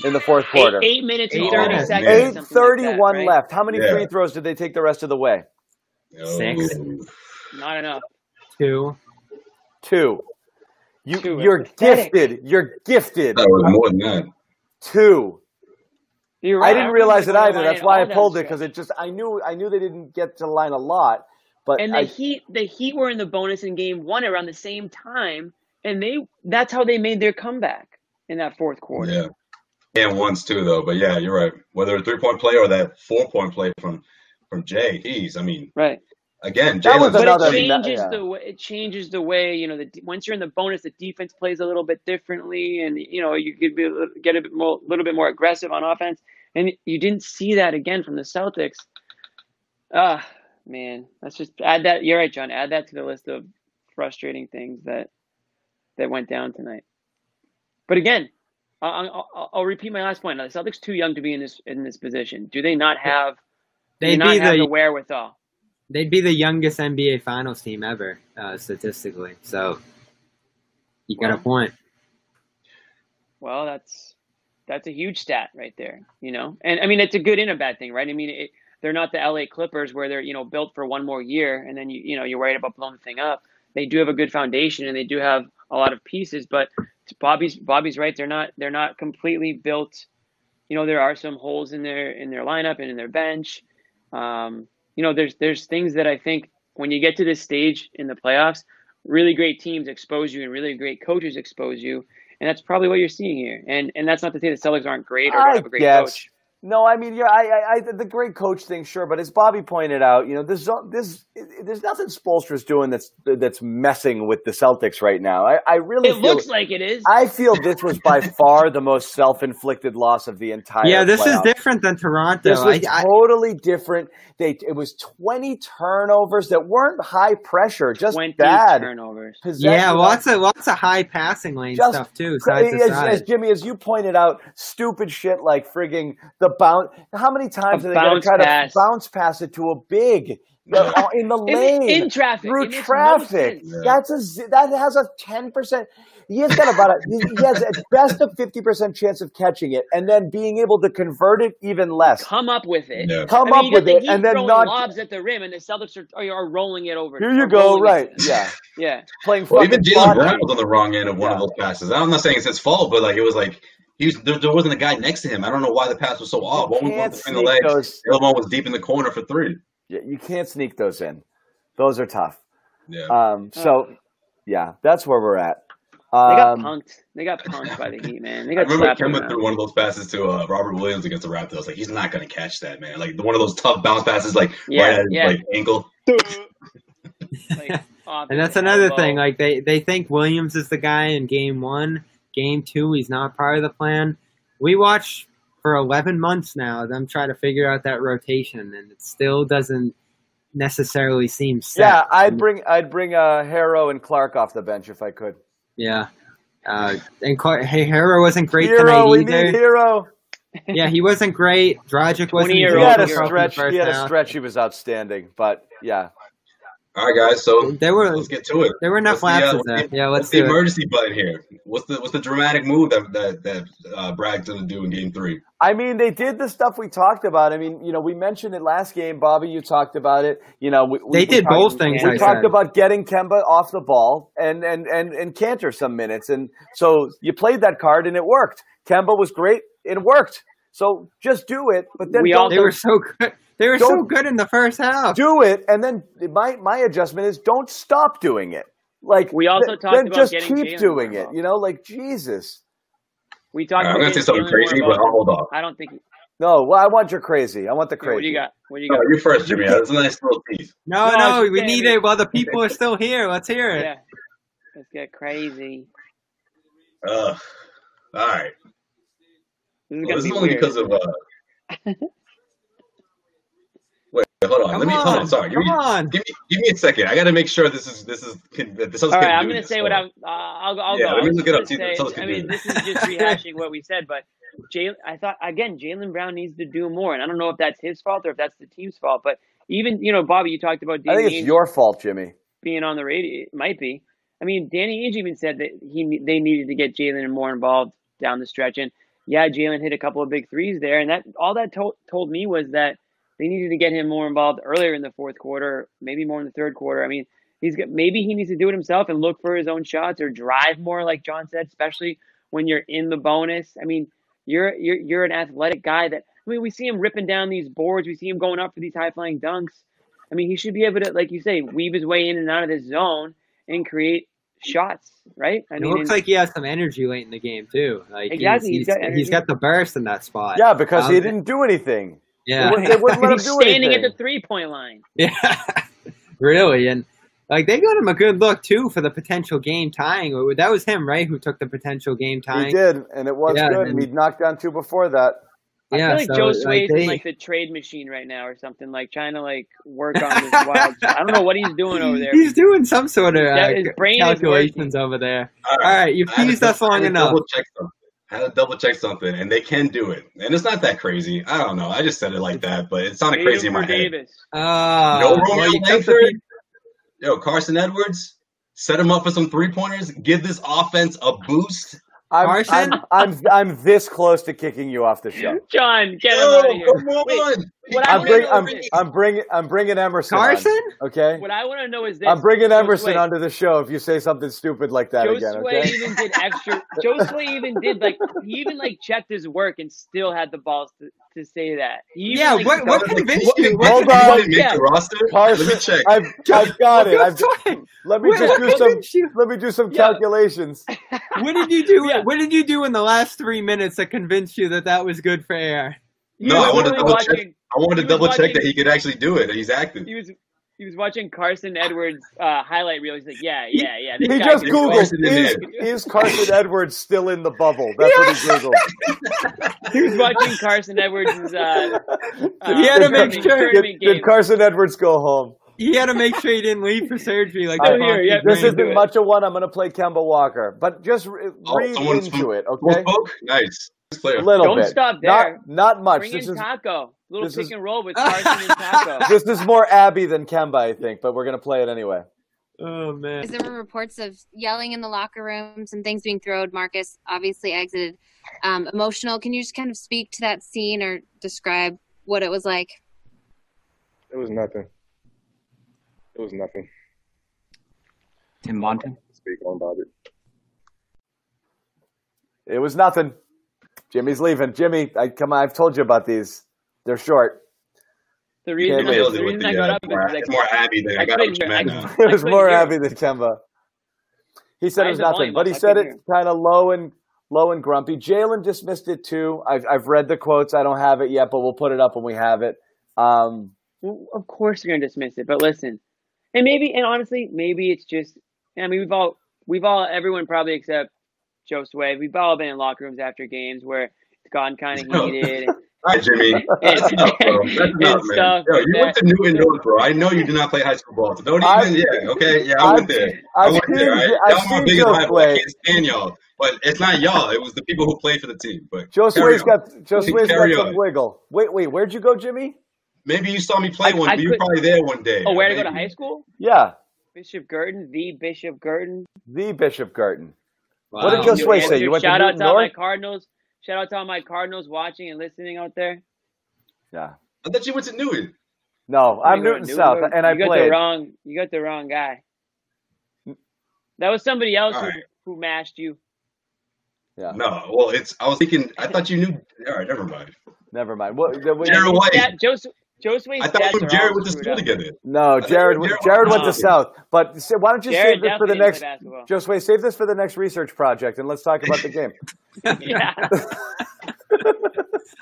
in the fourth quarter? Eight, eight minutes and Eight thirty minutes. seconds. Eight something like that, thirty-one right? left. How many Yeah. free throws did they take the rest of the way? Six. Oh. Not enough. Two. Two. You, Two. you're Pathetic. gifted. You're gifted. That was more than that. Two. You're I didn't realize it either. That's why I pulled it because it just I knew I knew they didn't get to line a lot, but And the I, Heat, the Heat were in the bonus in Game One around the same time, and they that's how they made their comeback in that fourth quarter. Yeah. And ones too, though. But yeah, you're right. Whether a three point play or that four point play from from Jay, geez, I mean, Right. again, That was Jaylen's But it changes yeah. the way it changes the way you know the once you're in the bonus, the defense plays a little bit differently, and you know you could be a little, get a bit more, little bit more aggressive on offense, and you didn't see that again from the Celtics. Ah, man, let's just add that. You're right, John. Add that to the list of frustrating things that that went down tonight. But again, I- I- I'll, I'll repeat my last point. The Celtics too young to be in this in this position. Do they not have? They They'd not be have the the wherewithal? they'd be the youngest NBA Finals team ever uh, statistically. So you got a point. Well, that's that's a huge stat right there, you know. And I mean, it's a good and a bad thing, right? I mean, it, they're not the LA Clippers where they're you know built for one more year, and then you you know you're worried about blowing the thing up. They do have a good foundation, and they do have a lot of pieces. But Bobby's Bobby's right, they're not they're not completely built. You know, there are some holes in their in their lineup and in their bench. Um, you know, there's there's things that I think when you get to this stage in the playoffs, really great teams expose you, and really great coaches expose you. And that's probably what you're seeing here. And and that's not to say the Celtics aren't great or don't have a great guess. coach. No, I mean, yeah, I, I, I, the great coach thing, sure, but as Bobby pointed out, you know, there's this, there's nothing Spoelstra's doing that's that's messing with the Celtics right now. I, I really It feel, looks like it is. I feel this was by far the most self-inflicted loss of the entire. Yeah, this is different than Toronto. This was I, I, totally different. They it was 20 turnovers that weren't high pressure, just Twenty bad turnovers. yeah, lots of lots of high passing lane Just stuff too, side as, as Jimmy, as you pointed out, stupid shit like frigging the bounce. How many times A are they going to try pass. to bounce pass it to a big in the lane in traffic. through It no traffic? That's a that has a ten percent. He has got about a he he has at best a fifty percent chance of catching it, and then being able to convert it even less. Come up with it. Yeah. Come I mean, up with it, and then throwing not. lobs at the rim, and the Celtics are, are, are rolling it over. Here you go. rolling it Right? Yeah. Yeah. Playing Well, fucking even Jaylen spot- Brown was on the wrong end of one of those passes. I'm not saying it's his fault, but like it was like he was there, there wasn't a guy next to him. I don't know why the pass was so off. One was can't one between the sneak legs, those- the other one was deep in the corner for three. Yeah, you can't sneak those in. Those are tough. Yeah. Um, so, yeah, that's where we're at. They got Um, punked. They got punked by the Heat, man. They I got remember slapped Kemba threw one of those passes to uh, Robert Williams against the Raptors. Like, he's not going to catch that, man. Like one of those tough bounce passes, like Yeah, right at his yeah. like ankle. Like, and that's another elbow. thing. Like they they think Williams is the guy in game one, game two. He's not part of the plan. We watched for eleven months now them try to figure out that rotation, and it still doesn't necessarily seem set. yeah, I'd bring I'd bring uh, Herro and Clark off the bench if I could. yeah. Uh, and Clark, hey, Herro wasn't great Herro, tonight we either. need Herro. yeah, he wasn't great. Dragic wasn't. He great had a stretch. He had a half. stretch. He was outstanding. But yeah, All right, guys. So There were let's get to it. there were enough What's the, uh, lapses what's there. the- Yeah, let's What's the do it. emergency button here? What's the what's the dramatic move that that that uh, Bragg's gonna do in Game Three? I mean, they did the stuff we talked about. I mean, you know, we mentioned it last game, Bobby. You talked about it. You know, we, we- They we did talked- both things. We I talked said. about getting Kemba off the ball and and and and Kanter some minutes, and so you played that card and it worked. Kemba was great. It worked. So just do it, but then We don't also- They were so good. They were so good in the first half. do it, and then my my adjustment is don't stop doing it. Like We also th- talked then about just getting keep Jaylen doing more it. You know, like Jesus. We talked All right, I'm gonna say something Jaylen crazy, but I'll hold off. I don't think. No, well, I want your crazy. I want the Yeah, what do crazy. you got? What do you No, got? you first, Jimmy. That's a nice little piece. No, No, no, we okay, need we- it while the people are still here. Let's hear it. Yeah. Let's get crazy. Ugh. All right. This is Well, this be is only weird. because of. Uh... Wait, hold on. Come Let me. Hold on, on. Sorry. Give come me, on. give me. Give me a second. I got to make sure this is this is that the Celtics All right, I'm gonna say what. I'm. Uh, I'll, go I'll Yeah, go. let me I was look it up. gonna See if say- Celtics can I mean, this. this is just rehashing what we said, but Jaylen, I thought again, Jaylen Brown needs to do more, and I don't know if that's his fault or if that's the team's fault. But even you know, Bobby, you talked about Danny I think it's Ainge your fault, Jimmy. being on the radio. It might be. I mean, Danny Ainge even said that he they needed to get Jaylen more involved down the stretch, and yeah, Jaylen hit a couple of big threes there, and that all that told told me was that they needed to get him more involved earlier in the fourth quarter, maybe more in the third quarter. I mean, he's maybe he needs to do it himself and look for his own shots or drive more, like John said, especially when you're in the bonus. I mean, you're you're you're an athletic guy that I mean, we see him ripping down these boards, we see him going up for these high flying dunks. I mean, he should be able to, like you say, weave his way in and out of this zone and create shots, right? I It mean, looks like he has some energy late in the game too. Like Exactly, he's, he's he's, got he's energy. got the burst in that spot. Yeah, because he Um, didn't do anything. Yeah, They wouldn't- they wouldn't let him he's do standing anything. at the three point line. yeah, really, and like they got him a good look too for the potential game tying. That was him, right? Who took the potential game tying? He did, and it was Yeah, good. and- And he'd knocked down two before that. I Yeah, feel like so, Joe like, Sway's they- in like the trade machine right now or something, like trying to like work on this wild. I don't know what he's doing over there. He's doing some sort of Yeah, uh, brain calculations over there. All All right, you've I had to teased us dou- I long to enough. Double check something. I had to double check something, and they can do it, and it's not that crazy. I don't know. I just said it like that, but it sounded Tatum crazy in for my head. Uh, No well, Romeo you Langford. pe- Yo, Carson Edwards, set him up for some three pointers. Give this offense a boost. I'm, Carson? I'm, I'm, I'm this close to kicking you off the show. John, get him Yo, out of here. come on. Wait, what I I'm, wanna bring, know I'm, is. I'm bringing I'm bringing Emerson. on, Carson? okay, What I want to know is this. I'm bringing Emerson Sway. onto the show if you say something stupid like that Joe again. Sway Okay. even did extra. Joe Sway even did like he even like checked his work and still had the balls to, to say that. He even, Yeah, like, what what convinced what- you? what Hold did he on. make the roster? Carson, Let me check. I've, I've got it. I've, let me what- just do some. you? Let me do some Yeah. calculations. What did you do? Yeah. What did you do in the last three minutes that convinced you that that was good for air? He No, I wanted to literally double check. I wanted to he was double check that he could actually do it. He's active. He was he was watching Carson Edwards uh, highlight reel. He's like, yeah, yeah, yeah. This He guy just Googled, Carson in is, Carson Edwards still in the bubble? That's what he Googled. He was watching Carson Edwards' uh, uh, He had to make sure- Did, did Carson Edwards go home? He had to make sure he didn't leave for surgery like Still that. here, yeah. This isn't much of one. I'm going to play Kemba Walker, but just re- Oh, read into spoke- it, okay? spoke? Nice. Nice player. A little Don't bit. stop Not, there. not much. Bring This in is Taco. Little this pick is- and roll with Carson and Taco. this is more Abby than Kemba, I think, but we're going to play it anyway. Oh man. Because there were reports of yelling in the locker room, some things being thrown. Marcus obviously exited um, emotional. Can you just kind of speak to that scene or describe what it was like? It was nothing. It was nothing. Tim Bonton. Speak on about it. It was nothing. Jimmy's leaving. Jimmy, I come on. I've told you about these. They're short. The reason, Yeah, I, Nailed the it with I got uh, up is more, because it's more Abby than I, I got couldn't what you hear- meant I- now. It was more hear. Abby than Kemba. He said it was nothing, but he I said it kind of low and low and grumpy. Jaylen dismissed it too. I've I've read the quotes. I don't have it yet, but we'll put it up when we have it. Um, Well, of course you're gonna dismiss it, but listen, and maybe, and honestly, maybe it's just. I mean, we've all, we've all, everyone probably except Joe Sway, we've all been in locker rooms after games where it's gotten kind of heated. All right, Jimmy. And- That's enough, bro. That's enough, man. stuff Yo, like you went to Newton North, bro. I know you did not play high school ball. So don't I've- even, yeah, okay? Yeah, I went I've- there. I I've went seen- there, all right? I've Y'all my biggest Joe rival. I play. can't stand y'all. But it's not y'all. It was the people who played for the team. But Joe carry Sway's on. got Joe Sway's got Carry some on. wiggle. Wait, wait, where'd you go, Jimmy? maybe you saw me play I- one. I but you were probably there one day. Oh, where to go to high school? Yeah, Bishop Guertin, the Bishop Guertin. the Bishop Guertin. Wow. What did Joe New Sway say? You went to Shout out to all my Cardinals. Shout out to all my Cardinals watching and listening out there. Yeah. I thought you went to Newton. No, I'm You go Newton South, Newton? and I you got played. the wrong. You got the wrong guy. That was somebody else All who, right. who mashed you. Yeah. No, well, it's. I was thinking. I thought you knew. All right, never mind. Never mind. What, the, what- Jared White. Stat, Joe, Joe Sway's I thought stats you and are Jared all went to school up. together. no, Jared. Jared Jared went to went- South, but sa- why don't you Jared save this for the next? didn't play basketball. Joe Sway, save this for the next research project, and let's talk about the game. yeah.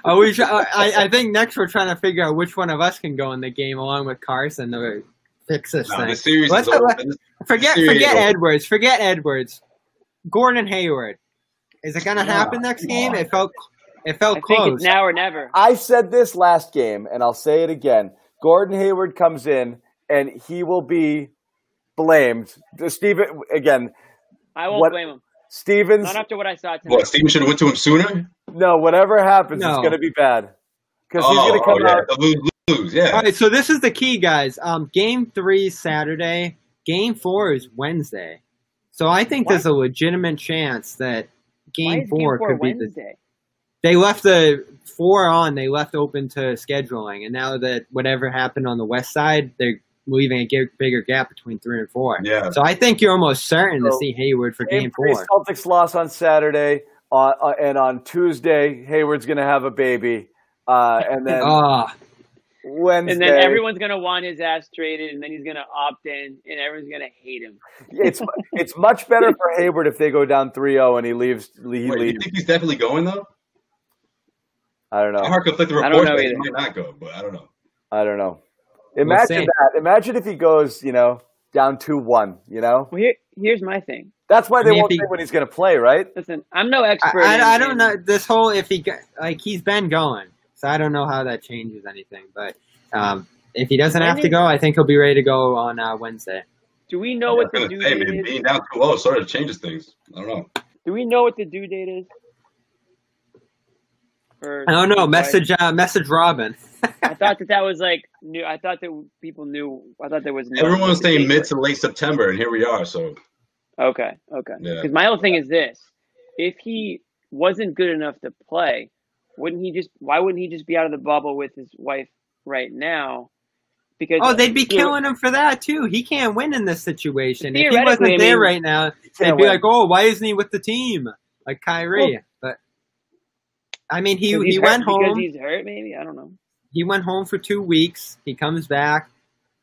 Oh, we try, uh, I, I think next we're trying to figure out which one of us can go in the game along with Carson to fix this No, thing. the series Let's- is over. let- forget series forget is. Edwards. Forget Edwards. Gordon Hayward. Is it going to No, happen next game? It felt it felt I think close. it's now or never. I said this last game, and I'll say it again. Gordon Hayward comes in, and he will be blamed. Stephen again. I won't What- blame him. Stevens. Not after what I saw tonight. What? Steven should have went to him sooner. No, whatever happens, it's going to be bad because Oh, he's going to come oh, yeah. out. The lose, lose. Yeah. All right, so this is the key, guys. Um, game three is Saturday. Game four is Wednesday. So I think there's a legitimate chance that game four game four could be the Wednesday? They left the four on. They left open to scheduling, and now that whatever happened on the west side, they're leaving a bigger gap between three and four. Yeah. So I think you're almost certain to see Hayward for Game game four. Celtics loss on Saturday, uh, uh, and on Tuesday, Hayward's going to have a baby, uh, and then Ah, Wednesday. And then everyone's gonna want his ass traded, and then he's gonna opt in, and everyone's gonna hate him. it's it's much better for Hayward if they go down 3-0 and he leaves. He Wait, you think he's definitely going though? I don't I know. heard conflicting I don't know that he either. might not go, but I don't know. I don't know. Imagine see. that. Imagine if he goes, you know, down 2-1. You know, Well, here, here's my thing. that's why I they mean, if won't he- say when he's going to play, right? Listen, I'm no expert. in- I, I don't know this whole if he like he's been going, so I don't know how that changes anything. But um, if he doesn't When have to go, I think he'll be ready to go on uh, Wednesday. Do we know what the gonna due say, date man, is? being down 2-0 sort of changes things. I don't know. Do we know what the due date is? For I don't know. Right. Message uh, message Robin. I thought that that was like new. I thought that people knew. I thought there was. no Everyone was saying date mid to late September, and here we are. So Okay, okay. Yeah. Because my whole thing is this: if he wasn't good enough to play, wouldn't he just? Why wouldn't he just be out of the bubble with his wife right now? Because Oh, they'd be killing him for that too. He can't win in this situation. If he wasn't I there mean, right now, they'd be win. like, "Oh, why isn't he with the team?" Like Kyrie. but I mean, he he went because home. he's hurt. Maybe I don't know. He went home for two weeks. He comes back,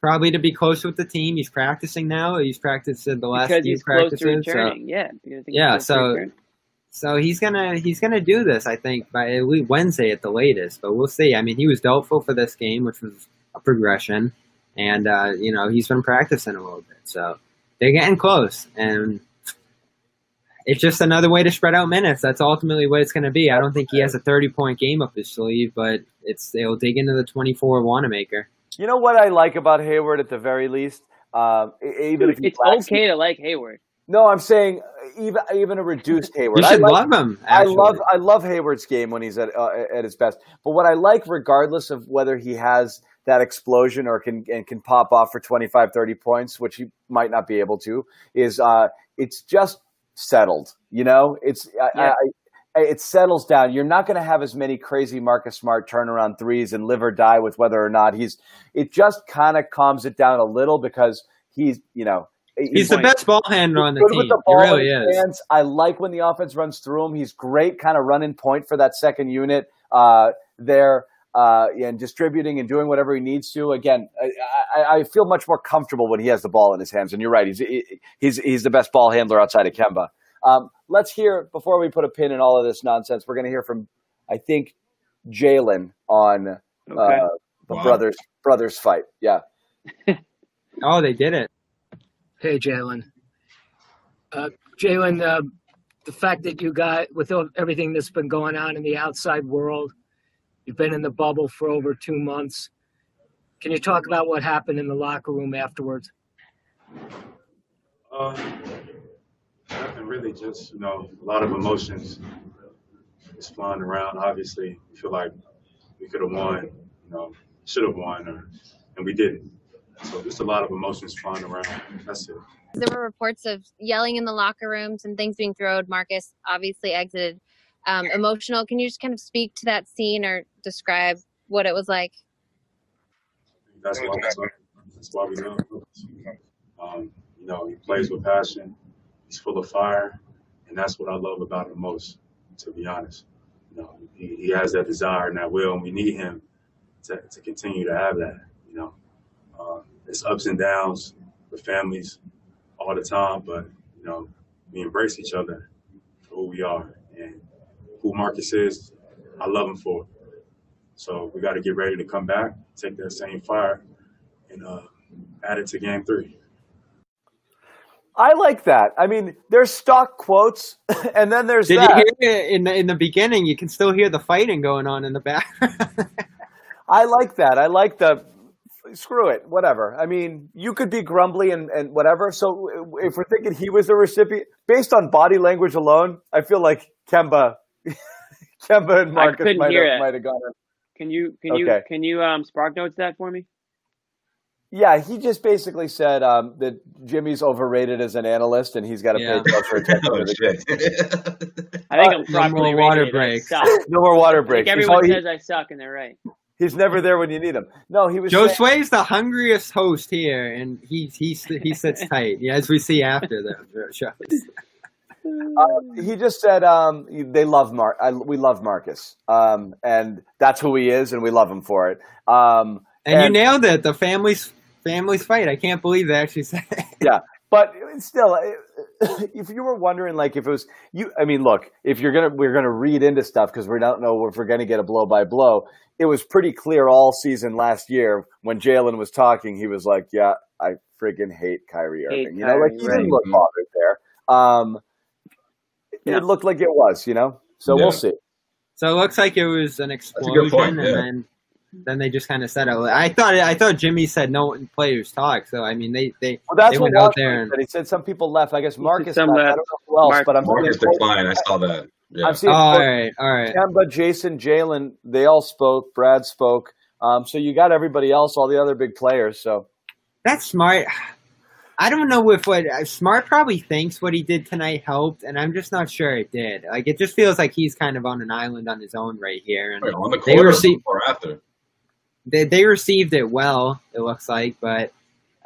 probably to be close with the team. He's practicing now. He's practiced the last Because few he's close to practices. So, yeah. because I think he's Yeah, so- returning. so he's gonna he's gonna do this. I think by at least Wednesday at the latest. But we'll see. I mean, he was doubtful for this game, which was a progression, and uh, you know he's been practicing a little bit. So they're getting close, and it's just another way to spread out minutes. That's ultimately what it's going to be. I don't think he has a thirty point game up his sleeve, but it's they'll dig into the twenty four Wanamaker. You know what I like about Hayward at the very least? Um, e- even if Dude, he it's lacks- okay to like Hayward. No, I'm saying uh, even even a reduced Hayward. You I like- love him. I love I love Hayward's game when he's at uh, at his best. But what I like, regardless of whether he has that explosion or can and can pop off for 25, 30 points, which he might not be able to, is uh, it's just settled. You know, it's Yeah. I, I, it settles down. You're not going to have as many crazy Marcus Smart turnaround threes and live or die with whether or not he's. It just kind of calms it down a little because he's you know. He's the best ball handler on the team. with the He really is. hands. I like when the offense runs through him. He's great, kind of running point for that second unit uh, there, uh, and distributing and doing whatever he needs to. Again, I, I, I feel much more comfortable when he has the ball in his hands. And you're right, he's he's he's the best ball handler outside of Kemba. Um, let's hear before we put a pin in all of this nonsense. We're going to hear from, I think, Jaylen on uh, the Wow. brothers brothers fight. Yeah. Oh, they did it. Hey, Jaylen. Uh, Jaylen, uh, the fact that you got, with everything that's been going on in the outside world, you've been in the bubble for over two months. Can you talk about what happened in the locker room afterwards? Uh, nothing really, just, you know, a lot of emotions just flying around. Obviously, we feel like we could have won, you know, should have won, or and we didn't. So just a lot of emotions flying around. That's it. There were reports of yelling in the locker rooms and things being thrown. Marcus obviously exited um, emotional. Can you just kind of speak to that scene or describe what it was like? That's why. That's why we know. Um, you know, he plays with passion. He's full of fire, and that's what I love about him most. To be honest, you know, he, he has that desire and that will, and we need him to, to continue to have that. You know, uh, it's ups and downs with families all the time, but you know, we embrace each other for who we are and who Marcus is. I love him for. it. So we got to get ready to come back, take that same fire, and uh, add it to game three. I like that. I mean, there's stock quotes, and then there's Did that. you hear it in the in the beginning? You can still hear the fighting going on in the background. I like that. I like the screw it, whatever. I mean, you could be grumbly and, and whatever. So if we're thinking he was the recipient, based on body language alone, I feel like Kemba, Kemba and Marcus might have, might have gone. in. Can you can you can you um spark notes that for me? Yeah, he just basically said um, that Jimmy's overrated as an analyst, and he's got to Yeah. pay closer attention Oh to the shit! I think I'm properly more water rated. I breaks. No more water I think breaks. He's, everyone all- he- says I suck, and they're right. he's never there when you need him. No, he was Joe saying- Sway's the hungriest host here, and he he he sits tight. Yeah, as we see after the the shows. Uh, he just said um, they love Mar. We love Marcus, um, and that's who he is, and we love him for it. Um, And, you nailed it. The families families fight. I can't believe they actually said it. yeah, but still, if you were wondering, like, if it was you, I mean, look, if you're gonna, we're gonna read into stuff because we don't know if we're gonna get a blow by blow. It was pretty clear all season last year when Jaylen was talking. He was like, "Yeah, I friggin' hate Kyrie Hate Irving." you know, like he right. didn't look bothered there. Um, Yeah. It looked like it was, you know. So Yeah. we'll see. So it looks like it was an a explosion, good point, and yeah. then then they just kind of said it. I thought I thought Jimmy said no players talk. So I mean they they Well, that's they what went out there and said. He said some people left. I guess Marcus some left. I don't know who else, Mark- but I'm Marcus seeing declined. I saw that. Yeah. I'm oh, seeing all right, all right. Kemba, Jayson, Jaylen. They all spoke. Brad spoke. Um, so you got everybody else, all the other big players. So That's smart. I don't know if what uh, Smart probably thinks what he did tonight helped, and I'm just not sure it did. Like it just feels like he's kind of on an island on his own right here, and Wait, on the they received or after? they they received it well. It looks like, but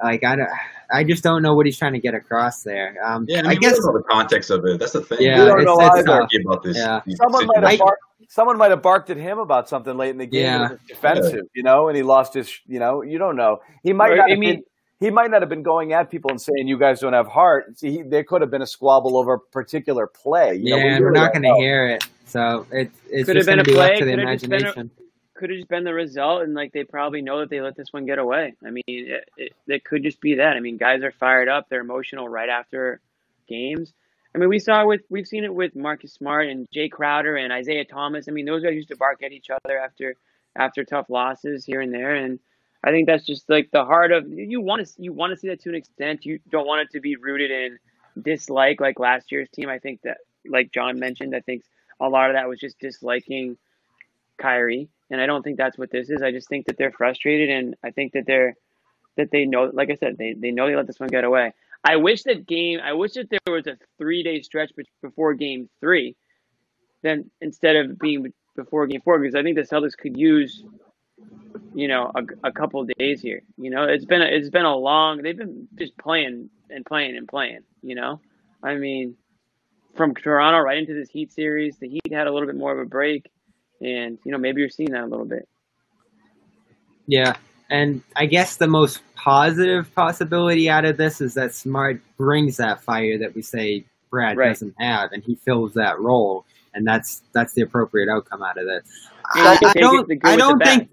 like I don't, I just don't know what he's trying to get across there. Um, Yeah, I, I, mean, we guess don't the context of it. That's the thing. Yeah, We don't it's, know it's either. tough. About this. Yeah. someone might have barked, someone might have barked at him about something late in the game. Yeah. It was defensive, you know, and he lost his. You know, you don't know. He might Right, not. I mean- been, he might not have been going at people and saying you guys don't have heart. See, he, there could have been a squabble over a particular play. You know, yeah, we and we're not going to hear it, so it, it's Could have just been going a to be play. left to the Could have just been a- Could have just been the result, and like they probably know that they let this one get away. I mean, it, it, it could just be that. I mean, guys are fired up. They're emotional right after games. I mean, we saw with we've seen it with Marcus Smart and Jae Crowder and Isaiah Thomas. I mean, those guys used to bark at each other after after tough losses here and there, and I think that's just like the heart of you want to you want to see that to an extent. You don't want it to be rooted in dislike like last year's team. I think that, like John mentioned, I think a lot of that was just disliking Kyrie, and I don't think that's what this is. I just think that they're frustrated, and I think that they're that they know, like I said, they they know they let this one get away. I wish that game. I wish that there was a three day stretch before game three, then instead of being before game four, because I think the Celtics could use, you know, a, a couple of days here. You know, it's been a, it's been a long. They've been just playing and playing and playing. You know, I mean, from Toronto right into this Heat series, the Heat had a little bit more of a break, and you know maybe you're seeing that a little bit. Yeah, and I guess the most positive possibility out of this is that Smart brings that fire that we say Brad Right. doesn't have, and he fills that role, and that's that's the appropriate outcome out of this. I, I don't, I don't think,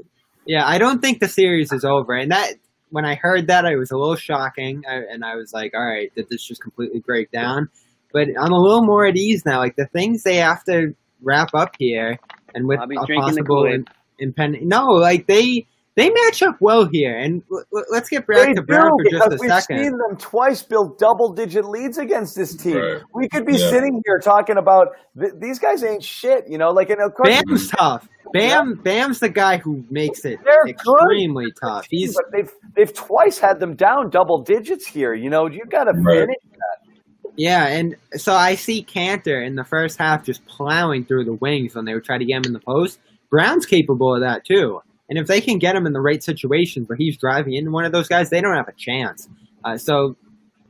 yeah, I don't think the series is over, and that when I heard that, it was a little shocking, I, and I was like, all right, did this just completely break down? But I'm a little more at ease now. Like the things they have to wrap up here, and with a possible impending, no, like they they match up well here. And l- l- let's get back They to do for just because a we've second. seen them twice build double-digit leads against this team. Right. We could be Yeah. sitting here talking about th- these guys ain't shit, you know. Like, and of course, Bam's tough. Bam, Bam's the guy who makes it They're good. extremely tough. He's but they've they've twice had them down double digits here. You know, you got to Right. manage that. yeah, and so I see Kanter in the first half just plowing through the wings when they would try to get him in the post. Brown's capable of that too, and if they can get him in the right situations where he's driving into one of those guys, they don't have a chance. Uh, so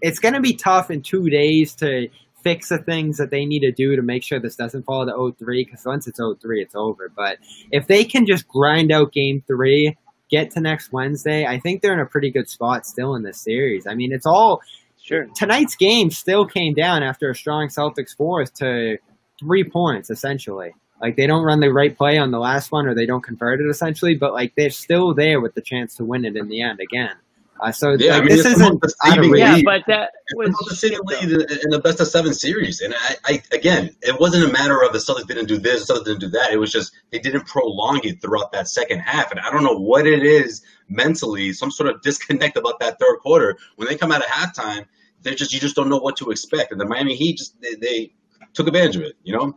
it's going to be tough in two days to fix the things that they need to do to make sure this doesn't fall to 0-3 because once it's 0-3 it's over but if they can just grind out game three get to next wednesday i think they're in a pretty good spot still in this series i mean it's all Sure. tonight's game still came down after a strong celtics fourth to three points essentially like they don't run the right play on the last one or they don't convert it essentially but like they're still there with the chance to win it in the end again uh, so Yeah, I mean, this isn't the out of. Yeah, lead. but that was the city lead in, in the best of seven series, and I, I again, it wasn't a matter of the Celtics didn't do this, the Celtics didn't do that. It was just they didn't prolong it throughout that second half, and I don't know what it is mentally, some sort of disconnect about that third quarter. When they come out of halftime, they just you just don't know what to expect, and the Miami Heat just they, they took advantage of it, you know.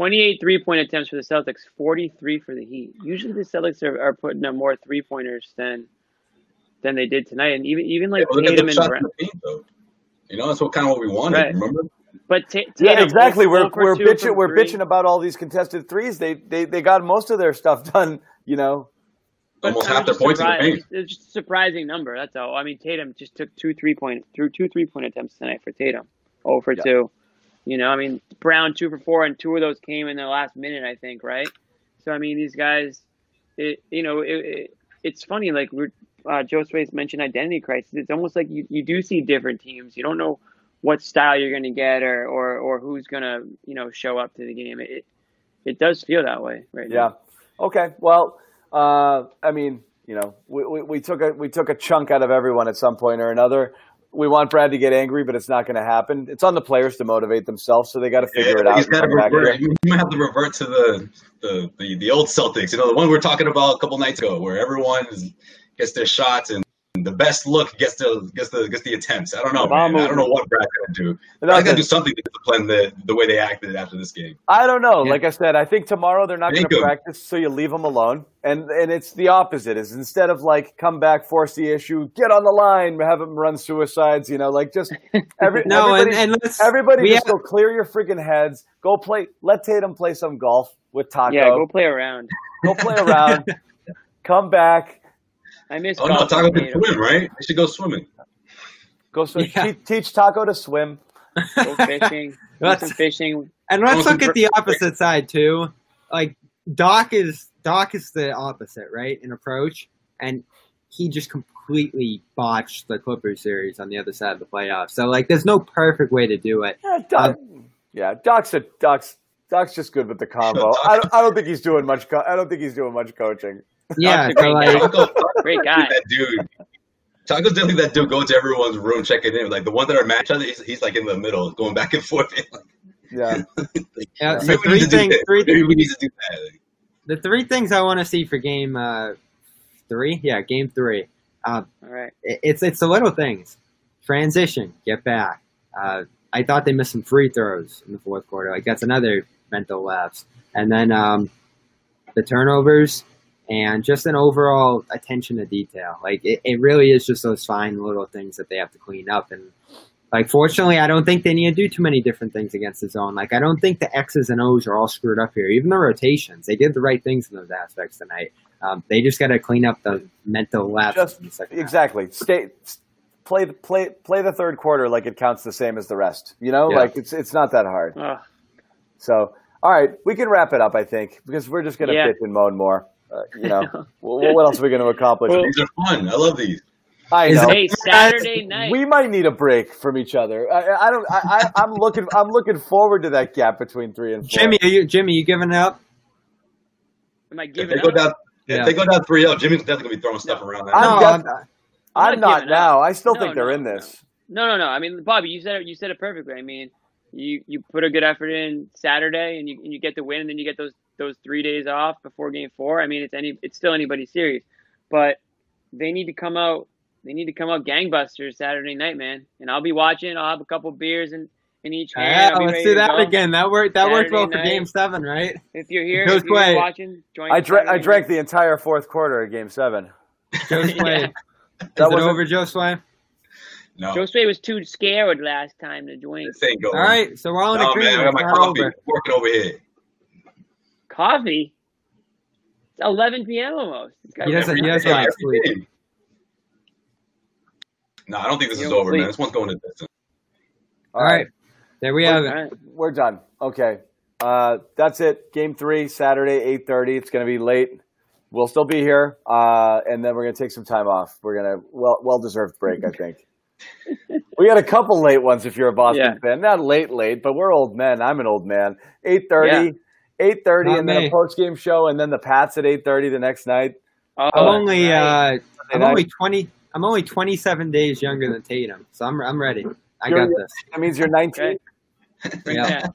28 three point attempts for the Celtics, 43 for the Heat. Usually the Celtics are, are putting up more three pointers than than they did tonight, and even even like Yeah, but look at Tatum and Brown. the paint, though. You know, that's what kind of what we wanted. Right. Remember? But Ta- Tatum, Yeah, exactly. We're we're bitching we're three. bitching about all these contested threes. They they they got most of their stuff done. You know, But Almost half their just points in the paint. It's just a surprising number. That's all. I mean, Tatum just took two three point through two three point attempts tonight for Tatum. Oh for Yeah. two. You know, I mean, Brown two for four, and two of those came in the last minute, I think, right? So I mean, these guys, it you know, it, it it's funny. Like we're uh, Joe Sway's mentioned identity crisis. It's almost like you, you do see different teams. You don't know what style you're going to get or, or or who's going to you know show up to the game. It it does feel that way right yeah. now. Okay. Well, uh, I mean, you know, we, we, we took a we took a chunk out of everyone at some point or another. We want Brad to get angry, but it's not going to happen. It's on the players to motivate themselves, so they got to figure it Yeah, out. he's got to revert. You might have to revert to the, the the the old Celtics. You know, the one we were talking about a couple nights ago, where everyone gets their shots and the best look gets the gets the gets the attempts. I don't know, man. I don't know what Brad's gonna do. They're Brad's gonna gonna- do something to discipline the the way they acted after this game. I don't know. Yeah. Like I said, I think tomorrow they're not gonna you. practice, so you leave them alone. And and it's the opposite. Is instead of like come back, force the issue, get on the line, have them run suicides. You know, like just every No, and, everybody, and let's everybody just have- go clear your freaking heads. Go play. Let Tatum play some golf with Taco. Yeah, go play around. Go play around. come back. I miss Oh no, Taco can swim, right? I should go swimming. Go swim. Yeah. Teach, teach Taco to swim. Go fishing. go some fishing. And let's Almost look at the opposite side too. Like Doc is Doc is the opposite, right? In approach, and he just completely botched the Clippers series on the other side of the playoffs. So like, there's no perfect way to do it. Yeah, Doc. Um, yeah, Doc's a Doc's. Doc's just good with the combo. I don't, I don't think he's doing much. Co- I don't think he's doing much coaching. Yeah, a so great like, Taco, Great guy. That dude. Taco's definitely that dude going to everyone's room, checking in. Like the ones that are match other, he's, he's like in the middle, going back and forth. Yeah. yeah, so Maybe three need to do things, three Maybe we need to do that. the three things I want to see for game uh, three. Yeah, game three. Uh, All right. it- it's it's the little things. Transition, get back. Uh, I thought they missed some free throws in the fourth quarter. Like that's another mental lapse. And then um, the turnovers and just an overall attention to detail. Like it, it really is just those fine little things that they have to clean up. And like fortunately, I don't think they need to do too many different things against the zone. Like I don't think the X's and O's are all screwed up here. Even the rotations, they did the right things in those aspects tonight. Um, they just got to clean up the mental lapses Just in half. exactly. Stay. Play the play play the third quarter like it counts the same as the rest. You know, Yeah. like it's it's not that hard. Ugh. So, all right, we can wrap it up. I think because we're just gonna Yeah. bitch and moan more. Uh, you know, what, what else are we going to accomplish? Well, These are fun. I love these. I know. Hey, Saturday night. We might need a break from each other. I, I don't. I, I, I'm looking. I'm looking forward to that gap between three and four. Jimmy, are you Jimmy? You giving up? Am I If giving they go up? down, Yeah. if they go down 3-0, Jimmy's definitely gonna be throwing stuff around that. I'm no, I'm- I'm, I'm not, not now. up. I still No, think they're no, in this. No, no, no. I mean, Bobby, you said it. You said it perfectly. I mean, you you put a good effort in Saturday, and you and you get the win, and then you get those those three days off before Game Four. I mean, it's any it's still anybody's series, but they need to come out. They need to come out gangbusters Saturday night, man. And I'll be watching. I'll have a couple beers and in each Yeah, hand. I'll be let's do that go. again. That worked. That worked well Saturday for. Game Seven, right? If you're here, Joe if you're Sway. watching, join. I drank. I drank the entire fourth quarter of Game Seven. Joe Sway. Yeah. Is That it wasn't- over, Joe Sway? No, night. Joe Sway was too scared last time to drink. this ain't going. All right, so we're all in No, agreement. man, I got my It's not coffee over. working over here. Coffee. It's 11 p.m. almost. This guy's He doesn't- he doesn't like sleep. No, I don't think this You is over, sleep. man. This one's going to distance. All right, there we have All it. right. We're done. Okay. Uh, that's it. Game three, Saturday, eight thirty. It's going to be late. We'll still be here, uh, and then we're going to take some time off. We're going to well well deserved break, I think. we got a couple late ones if you're a Boston Yeah. fan. Not late, late, but we're old men. I'm an old man. Eight thirty. Eight thirty, Not and then a post game show, and then the Pats at eight thirty the next night. Oh, I'm only right. uh, I'm night. only twenty. I'm only 27 days younger than Tatum, so I'm I'm ready. I You're- got this. That means you're nineteen. Yeah.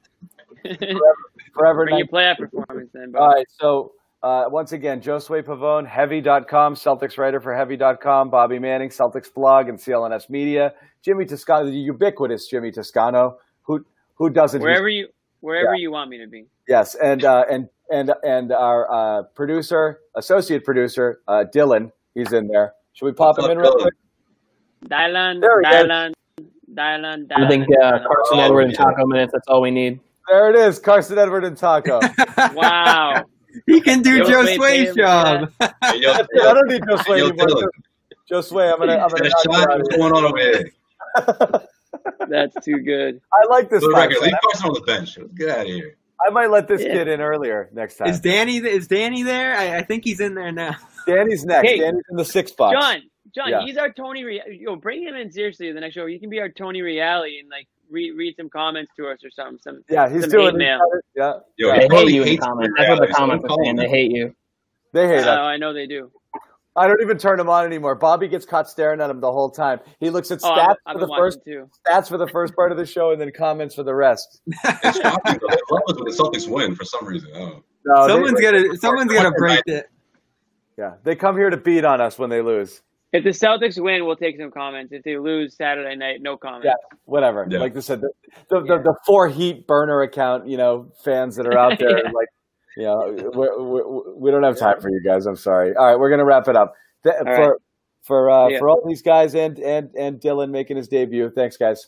Forever Bring your 19. playoff performance then, bro. All right. So uh, once again, Josue Pavon, Heavy.com, Celtics writer for Heavy.com, Bobby Manning, Celtics blog, and CLNS Media. Jimmy Toscano, the ubiquitous Jimmy Toscano, who who doesn't? Wherever you wherever you want me to be. Yes, and uh, and and and our uh, producer, associate producer, uh, Dylan, he's in there. Should we pop What's him in real quick? Dylan, There he is. Dylan, Dylan, Dylan. I think uh, Carson Oh, Edward and. Taco minutes. That's all we need. There it is, Carson Edward and Taco. Wow. he can do Yo, Joe Sway's job. Hey, yo, I don't need Josue Yo, anymore. Dylan. Josue, I'm gonna I'm gonna a knock you shot. out of What's going on over here? That's too good. I like this For the record, leave Carson on the bench. Get out of here. I might let this Yeah. kid in earlier next time. Is Danny is Danny there? I, I think he's in there now. Danny's next. Hey, Danny's in the six box. John, John, Yeah. he's our Tony. Re- Yo, bring him in seriously the next show. You can be our Tony Reali and like read read some comments to us or something. Some Yeah, he's some doing hate mail. Yeah, Yo, yeah. he They hate you in comments. your That's what the reality, comments are saying. him. They hate you. They hate Oh, us. I know they do. I don't even turn him on anymore. Bobby gets caught staring at him the whole time. He looks at Oh, stats I've, I've for the first watching too. stats for the first part of the show, and then comments for the rest. It's shocking though. They love us when the Celtics win for some reason. Oh. No, someone's they, gonna someone's gonna break it. yeah, they come here to beat on us when they lose. If the Celtics win, we'll take some comments. If they lose Saturday night, no comments. Yeah, whatever. Yeah. Like I said, the the, the, the four Heat burner account, you know, fans that are out there, Yeah. like, know, we're, we're, we don't have time for you guys. I'm sorry. All right, we're gonna wrap it up. Th- for right. for uh, Yeah. for all these guys and and and Dylan making his debut. Thanks, guys.